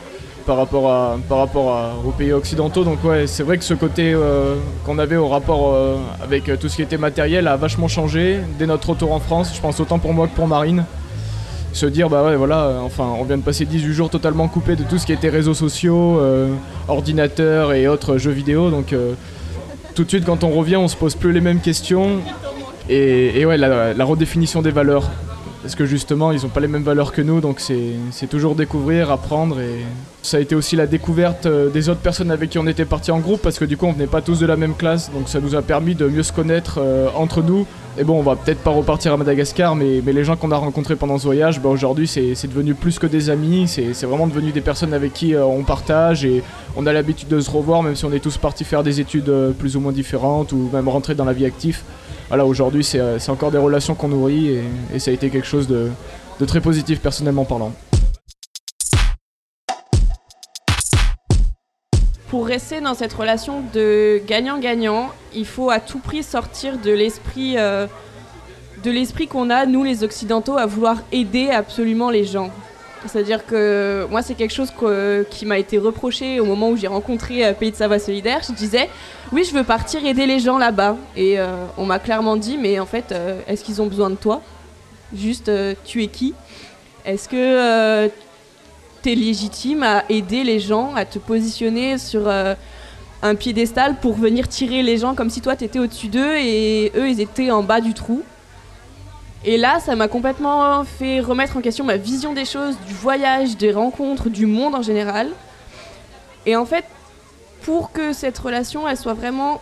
par rapport, à, par rapport aux pays occidentaux. Donc ouais, c'est vrai que ce côté euh, qu'on avait au rapport euh, avec euh, tout ce qui était matériel a vachement changé dès notre retour en France. Je pense autant pour moi que pour Marine. Se dire, bah ouais, voilà, enfin, on vient de passer 18 jours totalement coupés de tout ce qui était réseaux sociaux, ordinateurs et autres jeux vidéo. Donc tout de suite, quand on revient, on se pose plus les mêmes questions. Et, ouais, la redéfinition des valeurs. Parce que justement, ils n'ont pas les mêmes valeurs que nous, donc c'est toujours découvrir, apprendre. Et ça a été aussi la découverte euh, des autres personnes avec qui on était partis en groupe, parce que du coup, on venait pas tous de la même classe, donc ça nous a permis de mieux se connaître euh, entre nous. Et bon, on va peut-être pas repartir à Madagascar, mais, les gens qu'on a rencontrés pendant ce voyage, bah, aujourd'hui, c'est devenu plus que des amis, c'est vraiment devenu des personnes avec qui euh, on partage et on a l'habitude de se revoir, même si on est tous partis faire des études plus ou moins différentes ou même rentrer dans la vie active. Voilà, aujourd'hui, c'est euh, c'est encore des relations qu'on nourrit et, ça a été quelque chose de, de très positif personnellement parlant. Pour rester dans cette relation de gagnant-gagnant, il faut à tout prix sortir de l'esprit euh, de l'esprit qu'on a, nous les Occidentaux, à vouloir aider absolument les gens. C'est-à-dire que moi, c'est quelque chose qui m'a été reproché au moment où j'ai rencontré euh, Pays de Savoie Solidaire. Je disais, oui, je veux partir aider les gens là-bas. Et euh, on m'a clairement dit, mais en fait, euh, est-ce qu'ils ont besoin de toi? Juste, tu es qui? Est-ce que tu es légitime à aider les gens, à te positionner sur un piédestal pour venir tirer les gens comme si toi, tu étais au-dessus d'eux et eux, ils étaient en bas du trou? Et là, ça m'a complètement fait remettre en question ma vision des choses, du voyage, des rencontres, du monde en général. Et en fait, pour que cette relation, elle soit vraiment,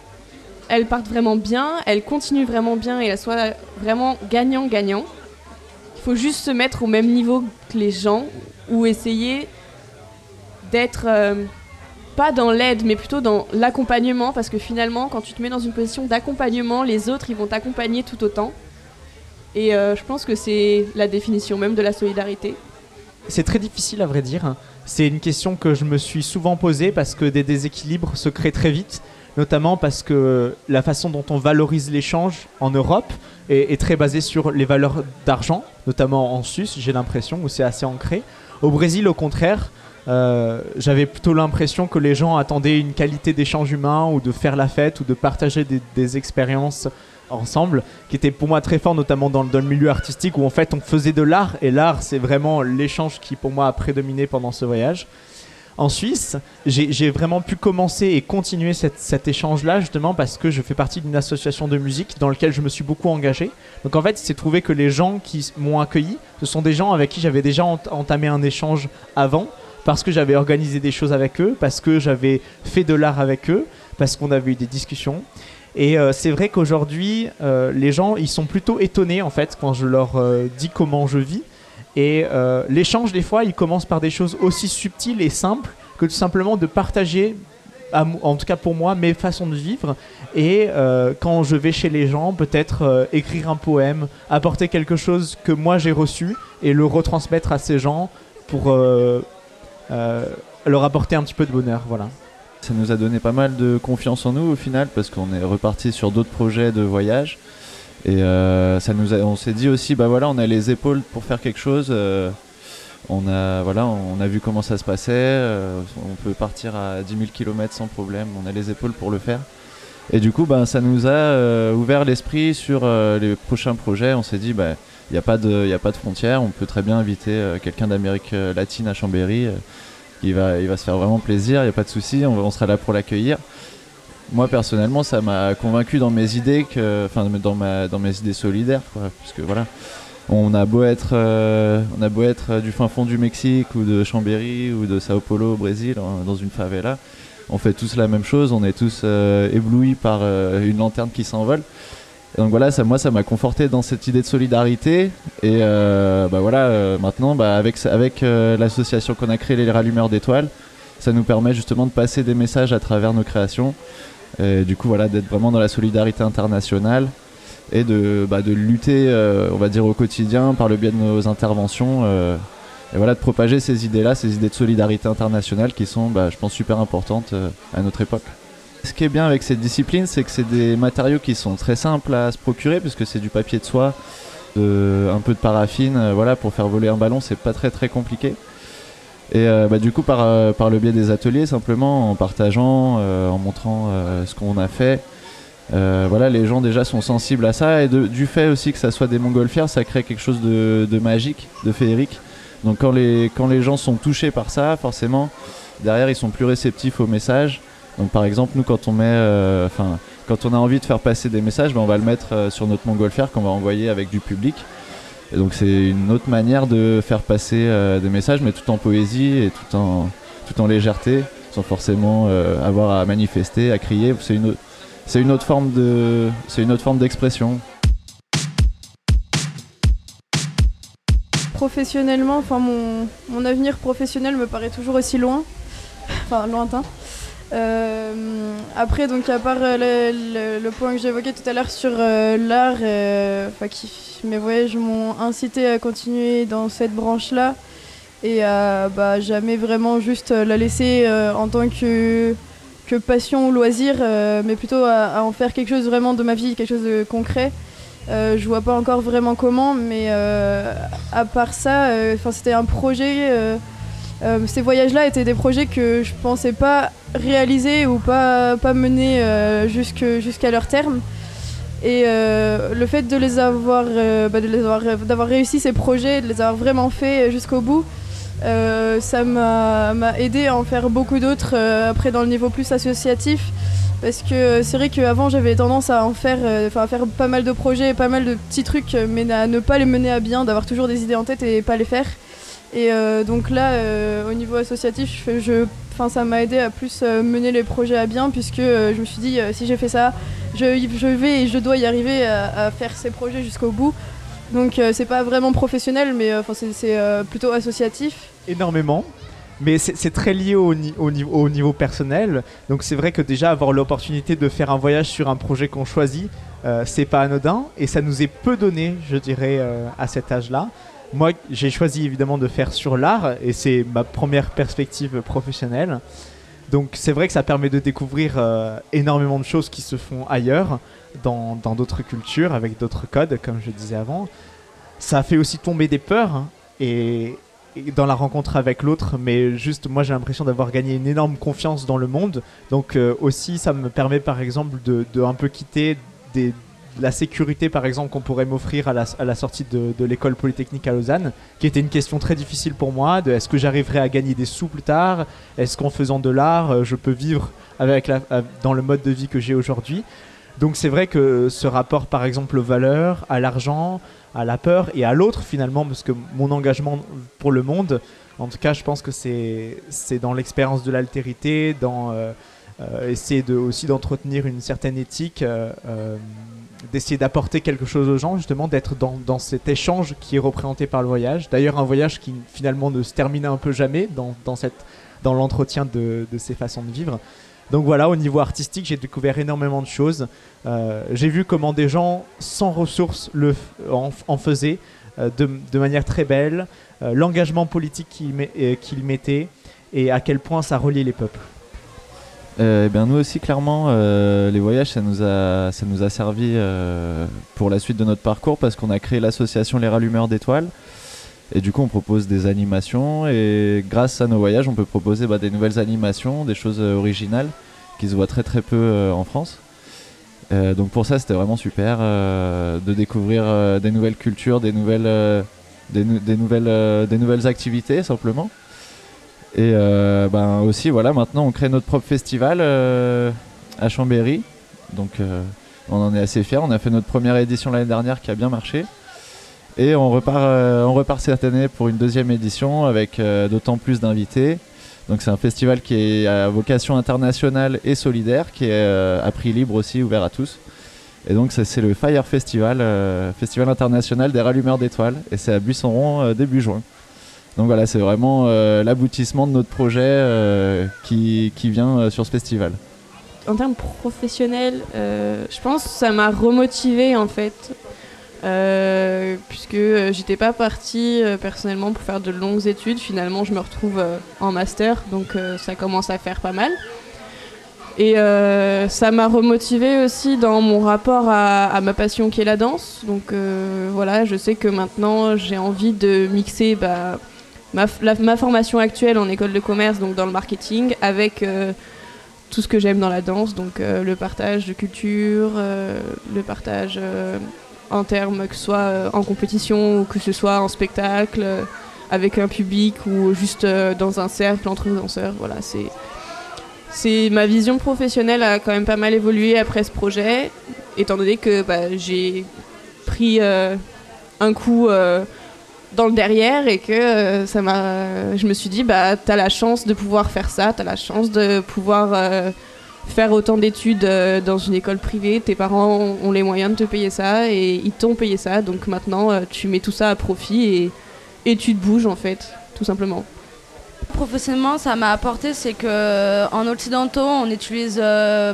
elle parte vraiment bien, elle continue vraiment bien et elle soit vraiment gagnant-gagnant, il faut juste se mettre au même niveau que les gens ou essayer d'être euh, pas dans l'aide, mais plutôt dans l'accompagnement, parce que finalement, quand tu te mets dans une position d'accompagnement, les autres, ils vont t'accompagner tout autant. Et euh, je pense que c'est la définition même de la solidarité. C'est très difficile à vrai dire. C'est une question que je me suis souvent posée parce que des déséquilibres se créent très vite, notamment parce que la façon dont on valorise l'échange en Europe est, très basée sur les valeurs d'argent, notamment en Suisse, j'ai l'impression, où c'est assez ancré. Au Brésil, au contraire, euh, j'avais plutôt l'impression que les gens attendaient une qualité d'échange humain ou de faire la fête ou de partager des expériences ensemble, qui était pour moi très fort, notamment dans, le- milieu artistique, où en fait on faisait de l'art, et l'art c'est vraiment l'échange qui pour moi a prédominé pendant ce voyage. en Suisse, j'ai vraiment pu commencer et continuer cet échange-là justement parce que je fais partie d'une association de musique dans laquelle je me suis beaucoup engagé. Donc en fait, c'est trouvé que les gens qui m'ont accueilli, ce sont des gens avec qui j'avais déjà entamé un échange avant, parce que j'avais organisé des choses avec eux, parce que j'avais fait de l'art avec eux, parce qu'on avait eu des discussions. Et euh, c'est vrai qu'aujourd'hui, euh, les gens, ils sont plutôt étonnés en fait quand je leur euh, dis comment je vis et l'échange, des fois, il commence par des choses aussi subtiles et simples que tout simplement de partager, en tout cas pour moi, mes façons de vivre. Et quand je vais chez les gens, peut-être écrire un poème, apporter quelque chose que moi j'ai reçu et le retransmettre à ces gens pour leur apporter un petit peu de bonheur. Voilà. Ça nous a donné pas mal de confiance en nous au final parce qu'on est reparti sur d'autres projets de voyage. Et euh, ça nous on s'est dit aussi, bah voilà, on a les épaules pour faire quelque chose. Euh, on a, voilà, on a vu comment ça se passait. Euh, on peut partir à 10 000 km sans problème. On a les épaules pour le faire. Et du coup, bah, ça nous a ouvert l'esprit sur les prochains projets. On s'est dit, bah, il n'y a pas de, a pas de frontières. On peut très bien inviter quelqu'un d'Amérique latine à Chambéry. Il va, il va se faire vraiment plaisir. Il n'y a pas de souci. On, sera là pour l'accueillir moi personnellement ça m'a convaincu dans mes idées enfin dans mes idées solidaires quoi parce voilà on a beau être euh, on a beau être du fin fond du Mexique ou de Chambéry ou de Sao Paulo au Brésil dans une favela on fait tous la même chose on est tous euh, éblouis par euh, une lanterne qui s'envole donc voilà ça moi ça m'a conforté dans cette idée de solidarité et bah voilà maintenant bah, avec avec l'association qu'on a créée les rallumeurs d'étoiles ça nous permet justement de passer des messages à travers nos créations et du coup, voilà, d'être vraiment dans la solidarité internationale et de, bah, de lutter, euh, on va dire, au quotidien par le biais de nos interventions. Euh, et voilà, de propager ces idées-là, ces idées de solidarité internationale qui sont, bah, je pense, super importantes euh, à notre époque. Ce qui est bien avec cette discipline, c'est que c'est des matériaux qui sont très simples à se procurer, puisque c'est du papier de soie, un peu de paraffine, voilà, pour faire voler un ballon, c'est pas très très compliqué. Et euh, bah, du coup, par, euh, le biais des ateliers, simplement en partageant, euh, en montrant ce qu'on a fait, voilà, les gens déjà sont sensibles à ça. Et du fait aussi que ça soit des montgolfières, ça crée quelque chose de, magique, de féerique. Donc quand les, quand les gens sont touchés par ça, forcément, derrière, ils sont plus réceptifs aux messages. Donc par exemple, nous, quand on met, enfin, quand on a envie de faire passer des messages, ben, on va le mettre sur notre montgolfière qu'on va envoyer avec du public. Et donc c'est une autre manière de faire passer euh, des messages, mais tout en poésie et tout en, tout en légèreté, sans forcément euh, avoir à manifester, à crier. C'est une, c'est une autre forme de, c'est une autre forme d'expression. Professionnellement, enfin mon, mon avenir professionnel me paraît toujours aussi loin, enfin lointain. Euh, après, donc à part euh, le, point que j'évoquais tout à l'heure sur euh, l'art, qui, mes voyages m'ont incité à continuer dans cette branche-là et à bah, jamais vraiment juste la laisser en tant que, que passion ou loisir, mais plutôt à, à, en faire quelque chose vraiment de ma vie, quelque chose de concret. je vois pas encore vraiment comment, mais à part ça, c'était un projet euh, ces voyages-là étaient des projets que je pensais pas réaliser ou pas, pas mener euh, jusqu'à leur terme. Et euh, le fait de les avoir, bah, d'avoir réussi ces projets, de les avoir vraiment fait jusqu'au bout, ça m'a aidé à en faire beaucoup d'autres après dans le niveau plus associatif. Parce que c'est vrai qu'avant j'avais tendance à en faire, à faire pas mal de projets, pas mal de petits trucs, mais à ne pas les mener à bien, d'avoir toujours des idées en tête et pas les faire. Et euh, donc là, euh, au niveau associatif, ça m'a aidé à plus euh, mener les projets à bien, puisque je me suis dit, si j'ai fait ça, je, vais et je dois y arriver à, faire ces projets jusqu'au bout. Donc c'est pas vraiment professionnel, mais c'est plutôt associatif. Énormément. Mais c'est très lié au, au, au, niveau personnel. Donc c'est vrai que déjà avoir l'opportunité de faire un voyage sur un projet qu'on choisit, c'est pas anodin. Et ça nous est peu donné, je dirais, à cet âge-là. Moi, j'ai choisi évidemment de faire sur l'art et c'est ma première perspective professionnelle. Donc c'est vrai que ça permet de découvrir euh, énormément de choses qui se font ailleurs, dans d'autres cultures, avec d'autres codes, comme je disais avant. Ça fait aussi tomber des peurs hein, et, dans la rencontre avec l'autre, mais juste moi j'ai l'impression d'avoir gagné une énorme confiance dans le monde. Donc euh, aussi ça me permet par exemple de, de un peu quitter des, la sécurité, par exemple, qu'on pourrait m'offrir à la, sortie de, l'école polytechnique à Lausanne, qui était une question très difficile pour moi. De est-ce que j'arriverai à gagner des sous plus tard? Est-ce qu'en faisant de l'art, euh, je peux vivre avec à- dans le mode de vie que j'ai aujourd'hui? Donc c'est vrai que ce rapport, par exemple, aux valeurs, à l'argent, à la peur et à l'autre finalement, parce que mon engagement pour le monde, en tout cas, je pense que c'est dans l'expérience de l'altérité, dans euh, euh, essayer de, aussi d'entretenir une certaine éthique, euh, euh, d'essayer d'apporter quelque chose aux gens, justement, d'être dans, dans cet échange qui est représenté par le voyage. D'ailleurs, un voyage qui finalement ne se termine un peu jamais dans, dans, dans l'entretien de, de ces façons de vivre. Donc voilà, au niveau artistique, j'ai découvert énormément de choses. Euh, j'ai vu comment des gens sans ressources le, en, en faisaient euh, de, de manière très belle, euh, l'engagement politique qu'ils qu'ils mettaient et à quel point ça reliait les peuples. Euh, eh bien nous aussi clairement euh, les voyages ça nous a ça nous a servi euh, pour la suite de notre parcours parce qu'on a créé l'association les rallumeurs d'étoiles. Et du coup on propose des animations. Et grâce à nos voyages on peut proposer bah, des nouvelles animations des choses originales qui se voient très très peu en France. Donc pour ça c'était vraiment super de découvrir des nouvelles cultures des nouvelles des, nou- des nouvelles des nouvelles activités simplement et euh, ben aussi, voilà, maintenant on crée notre propre festival euh, à Chambéry. Donc euh, on en est assez fiers. On a fait notre première édition l'année dernière qui a bien marché. Et on repart, on repart cette année pour une deuxième édition avec d'autant plus d'invités. Donc c'est un festival qui est à vocation internationale et solidaire, qui est à prix libre aussi, ouvert à tous. Et donc c'est le Fire Festival, festival international des rallumeurs d'étoiles. Et c'est à Buisson-Rond début juin. Donc voilà, c'est vraiment euh, l'aboutissement de notre projet euh, qui, qui vient euh, sur ce festival. En termes professionnels, je pense que ça m'a remotivé en fait. Puisque euh, j'étais pas partie personnellement pour faire de longues études. Finalement, je me retrouve en master, donc ça commence à faire pas mal. Et ça m'a remotivé aussi dans mon rapport à, à ma passion qui est la danse. Donc voilà, je sais que maintenant j'ai envie de mixer bah, ma, formation actuelle en école de commerce, donc dans le marketing, avec euh, tout ce que j'aime dans la danse, donc euh, le partage de culture, euh, le partage en termes que ce soit en compétition ou que ce soit en spectacle, avec un public ou juste dans un cercle entre danseurs. Voilà, c'est ma vision professionnelle a quand même pas mal évolué après ce projet, étant donné que bah, j'ai pris un coup dans le derrière et que euh, ça m'a, je me suis dit bah t'as la chance de pouvoir faire ça, t'as la chance de pouvoir euh, faire autant d'études euh, dans une école privée, tes parents ont, les moyens de te payer ça et ils t'ont payé ça, donc maintenant tu mets tout ça à profit et, tu te bouges en fait, tout simplement. Professionnellement, ça m'a apporté, c'est que en occidentaux, on utilise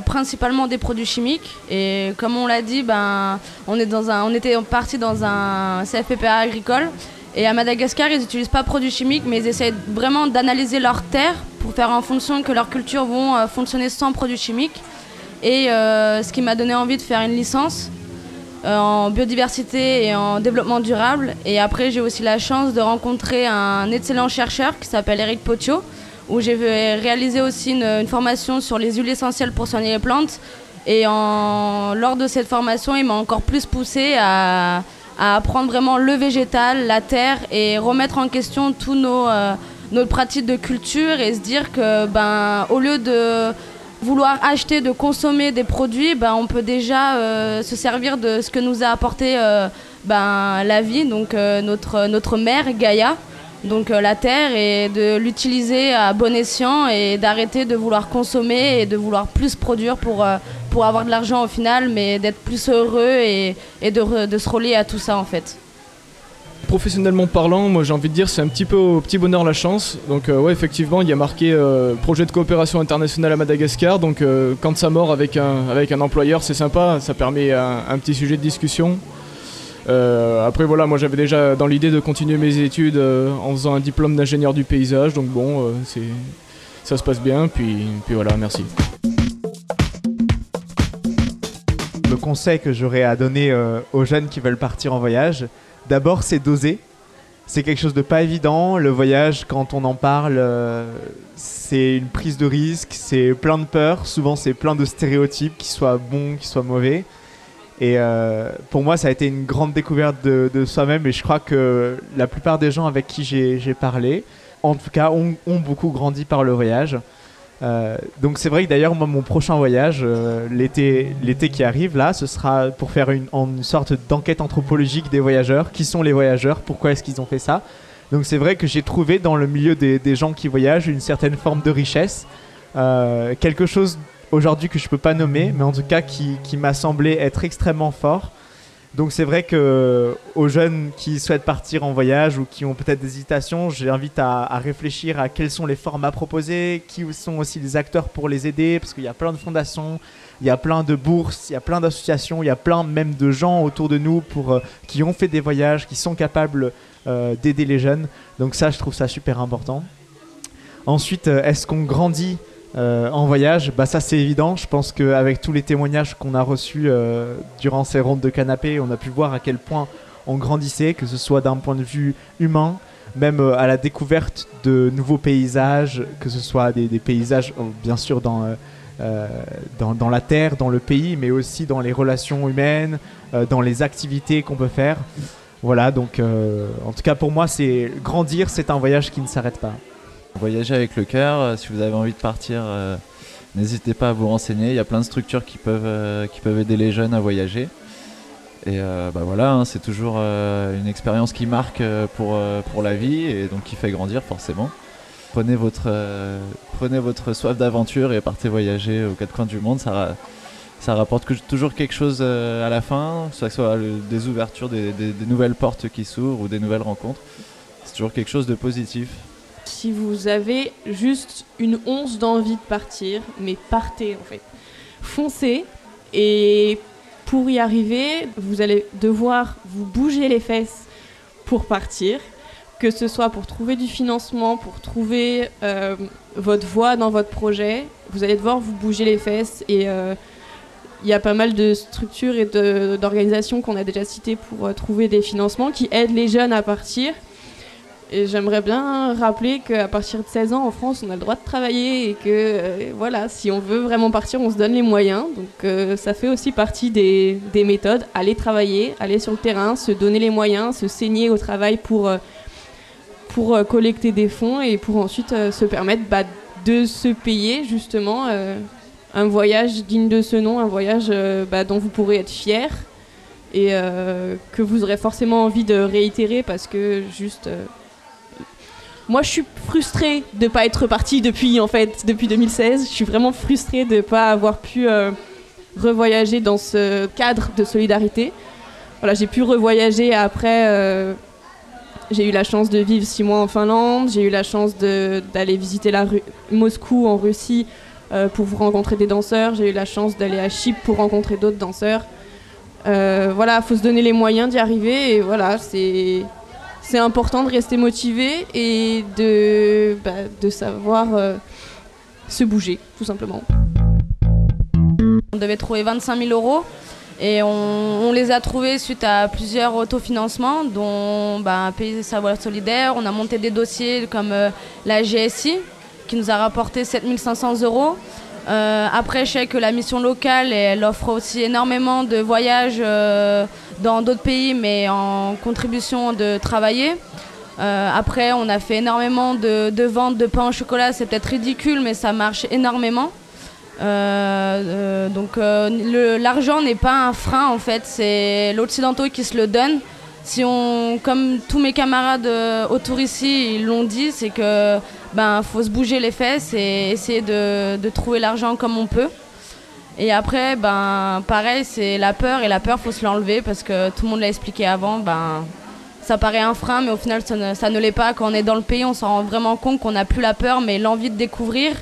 principalement des produits chimiques. Et comme on l'a dit, ben, on, est dans un, on était parti dans un CFPPA agricole. Et à Madagascar, ils n'utilisent pas de produits chimiques, mais ils essayent vraiment d'analyser leur terre pour faire en fonction que leurs cultures vont euh, fonctionner sans produits chimiques. Et euh, ce qui m'a donné envie de faire une licence euh, en biodiversité et en développement durable. Et après, j'ai aussi la chance de rencontrer un excellent chercheur qui s'appelle Eric Potio, où j'ai réalisé aussi une, formation sur les huiles essentielles pour soigner les plantes. Et lors de cette formation, il m'a encore plus poussé à, à apprendre vraiment le végétal, la terre et remettre en question tous nos, euh, nos pratiques de culture et se dire que ben, au lieu de vouloir acheter, de consommer des produits, ben, on peut déjà euh, se servir de ce que nous a apporté euh, ben, la vie, donc notre, notre mère Gaïa, donc la terre, et de l'utiliser à bon escient et d'arrêter de vouloir consommer et de vouloir plus produire pour, pour avoir de l'argent au final, mais d'être plus heureux et, de, se relier à tout ça en fait. Professionnellement parlant, moi j'ai envie de dire c'est un petit peu au petit bonheur la chance. Donc euh, ouais effectivement il y a marqué euh, projet de coopération internationale à Madagascar. Donc euh, quand ça mord avec un, avec un employeur c'est sympa, ça permet un, un petit sujet de discussion. Après voilà moi j'avais déjà dans l'idée de continuer mes études en faisant un diplôme d'ingénieur du paysage. Donc bon c'est ça se passe bien puis, puis voilà merci. Conseil que j'aurais à donner euh, aux jeunes qui veulent partir en voyage, d'abord c'est d'oser. C'est quelque chose de pas évident. Le voyage, quand on en parle, euh, c'est une prise de risque, c'est plein de peurs. Souvent, c'est plein de stéréotypes, qui soient bons, qui soient mauvais. Et euh, pour moi, ça a été une grande découverte de, soi-même. Et je crois que la plupart des gens avec qui j'ai parlé, en tout cas, ont, beaucoup grandi par le voyage. Euh, donc c'est vrai que d'ailleurs, moi, mon prochain voyage, euh, l'été qui arrive, là, ce sera pour faire une, sorte d'enquête anthropologique des voyageurs. Qui sont les voyageurs? Pourquoi est-ce qu'ils ont fait ça? Donc c'est vrai que j'ai trouvé dans le milieu des, des, gens qui voyagent une certaine forme de richesse. Euh, quelque chose aujourd'hui que je peux pas nommer, mais en tout cas qui, qui m'a semblé être extrêmement fort. Donc c'est vrai que aux jeunes qui souhaitent partir en voyage ou qui ont peut-être des hésitations, j'invite à, réfléchir à quels sont les formats proposés, qui sont aussi les acteurs pour les aider, parce qu'il y a plein de fondations, il y a plein de bourses, il y a plein d'associations, il y a plein même de gens autour de nous pour, euh, qui ont fait des voyages, qui sont capables euh, d'aider les jeunes. Donc ça, je trouve ça super important. Ensuite, euh, est-ce qu'on grandit euh, en voyage, bah ça c'est évident. Je pense qu'avec tous les témoignages qu'on a reçus euh, durant ces rondes de canapé, on a pu voir à quel point on grandissait, que ce soit d'un point de vue humain, même euh, à la découverte de nouveaux paysages, que ce soit des, paysages oh, bien sûr dans, dans, dans, la terre, dans le pays, mais aussi dans les relations humaines, dans les activités qu'on peut faire. Voilà, donc en tout cas pour moi, c'est grandir, c'est un voyage qui ne s'arrête pas. Voyager avec le cœur, euh, si vous avez envie de partir, euh, n'hésitez pas à vous renseigner. Il y a plein de structures qui peuvent, euh, aider les jeunes à voyager. Et bah voilà, hein, c'est toujours une expérience qui marque pour, la vie et donc qui fait grandir forcément. Prenez votre, soif d'aventure et partez voyager aux quatre coins du monde. Ça, rapporte toujours quelque chose à la fin, que ce soit des ouvertures, des nouvelles portes qui s'ouvrent ou des nouvelles rencontres. C'est toujours quelque chose de positif si vous avez juste une once d'envie de partir, mais partez en fait. Foncez et pour y arriver, vous allez devoir vous bouger les fesses pour partir, que ce soit pour trouver du financement, pour trouver euh, votre voie dans votre projet. Vous allez devoir vous bouger les fesses et euh, il y a pas mal de structures et d'organisations qu'on a déjà citées pour euh, trouver des financements qui aident les jeunes à partir. Et j'aimerais bien rappeler qu'à partir de 16 ans en France, on a le droit de travailler et que euh, voilà, si on veut vraiment partir, on se donne les moyens. Donc euh, ça fait aussi partie des, des, méthodes. Aller travailler, aller sur le terrain, se donner les moyens, se saigner au travail pour, euh, pour collecter des fonds et pour ensuite se permettre bah, de se payer justement un voyage digne de ce nom, un voyage bah, dont vous pourrez être fier et que vous aurez forcément envie de réitérer parce que juste moi, je suis frustrée de pas être partie depuis, en fait, depuis 2016. Je suis vraiment frustrée de pas avoir pu euh, revoyager dans ce cadre de solidarité. Voilà, j'ai pu revoyager après. Euh, j'ai eu la chance de vivre six mois en Finlande. J'ai eu la chance d'aller visiter la Moscou en Russie euh, pour rencontrer des danseurs. J'ai eu la chance d'aller à Chypre pour rencontrer d'autres danseurs. Euh, voilà, faut se donner les moyens d'y arriver. Et voilà, c'est c'est important de rester motivé et de, bah, de savoir euh, se bouger, tout simplement. On devait trouver 25 000 euros et on, les a trouvés suite à plusieurs autofinancements, dont bah, Pays Savoir Solidaire. On a monté des dossiers comme euh, la GSI qui nous a rapporté 7 500 euros. Euh, après, je sais que la mission locale, elle offre aussi énormément de voyages dans d'autres pays, mais en contribution de travailler. Euh, après, on a fait énormément de, de ventes de pain au chocolat. C'est peut-être ridicule, mais ça marche énormément. donc, l'argent n'est pas un frein, en fait. C'est l'Occidentaux qui se le donne. Si on, comme tous mes camarades autour ici, ils l'ont dit, c'est que ben faut se bouger les fesses et essayer de, de trouver l'argent comme on peut. Et après, ben pareil, c'est la peur et la peur faut se l'enlever parce que tout le monde l'a expliqué avant. Ben ça paraît un frein, mais au final ça ne, l'est pas. Quand on est dans le pays, on s'en rend vraiment compte qu'on n'a plus la peur, mais l'envie de découvrir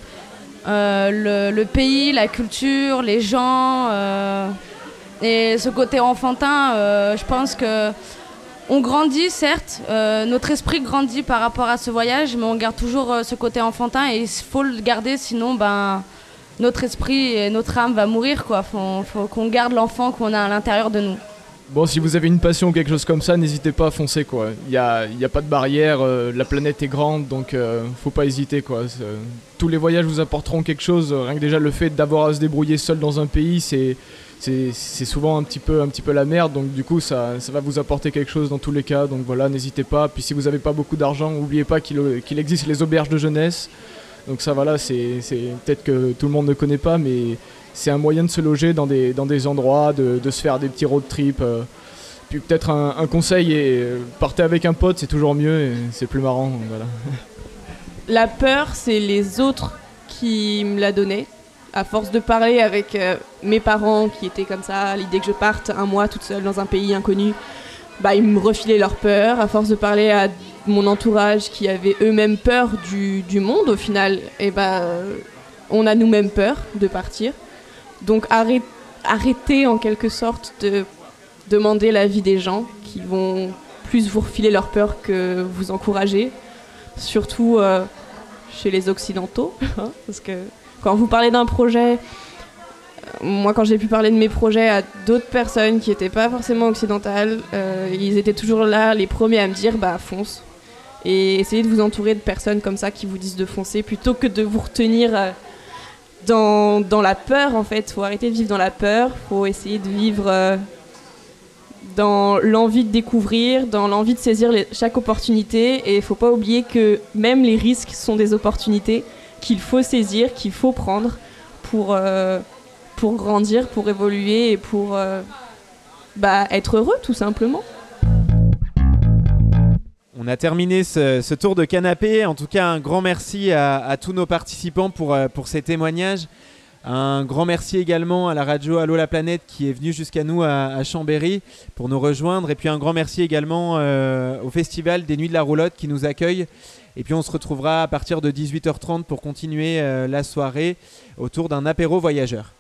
euh, le, pays, la culture, les gens. Euh, et ce côté enfantin, euh, je pense que on grandit, certes, notre esprit grandit par rapport à ce voyage, mais on garde toujours ce côté enfantin et il faut le garder, sinon ben, notre esprit et notre âme va mourir. Il faut, qu'on garde l'enfant qu'on a à l'intérieur de nous. Bon, si vous avez une passion ou quelque chose comme ça, n'hésitez pas à foncer. Il n'y a, y a, pas de barrière, euh, la planète est grande, donc euh, faut pas hésiter. Quoi. Tous les voyages vous apporteront quelque chose. Rien que déjà le fait d'avoir à se débrouiller seul dans un pays, c'est souvent un petit, peu, un petit peu la merde, donc du coup ça, ça va vous apporter quelque chose dans tous les cas, donc voilà, n'hésitez pas. Puis si vous n'avez pas beaucoup d'argent, n'oubliez pas qu'il existe les auberges de jeunesse. Donc ça voilà, c'est peut-être que tout le monde ne connaît pas, mais c'est un moyen de se loger dans des, endroits, de, se faire des petits road trips. euh. Puis peut-être un, conseil, et, euh, partez avec un pote, c'est toujours mieux, et c'est plus marrant. Voilà. La peur, c'est les autres qui me la donnaient. À force de parler avec euh, mes parents qui étaient comme ça, l'idée que je parte un mois toute seule dans un pays inconnu, bah, ils me refilaient leur peur. À force de parler à mon entourage qui avait eux-mêmes peur du, monde, au final, et bah, euh, on a nous-mêmes peur de partir. Donc arrête- arrêtez en quelque sorte de demander l'avis des gens qui vont plus vous refiler leur peur que vous encourager. Surtout euh, chez les Occidentaux. hein, parce que quand vous parlez d'un projet, euh, moi quand j'ai pu parler de mes projets à d'autres personnes qui n'étaient pas forcément occidentales, euh, ils étaient toujours là, les premiers à me dire bah fonce. Et essayez de vous entourer de personnes comme ça qui vous disent de foncer plutôt que de vous retenir euh, dans, dans la peur en fait. Faut arrêter de vivre dans la peur, faut essayer de vivre euh, dans l'envie de découvrir, dans l'envie de saisir chaque opportunité. Et il faut pas oublier que même les risques sont des opportunités qu'il faut saisir, qu'il faut prendre pour, euh, pour grandir, pour évoluer et pour bah, être heureux tout simplement. On a terminé ce, tour de canapé. En tout cas, un grand merci à, tous nos participants pour, euh, pour ces témoignages. Un grand merci également à la radio Allo la planète qui est venue jusqu'à nous à, à Chambéry pour nous rejoindre. Et puis un grand merci également euh, au festival des Nuits de la Roulotte qui nous accueille. Et puis on se retrouvera à partir de 18h30 pour continuer euh, la soirée autour d'un apéro voyageur.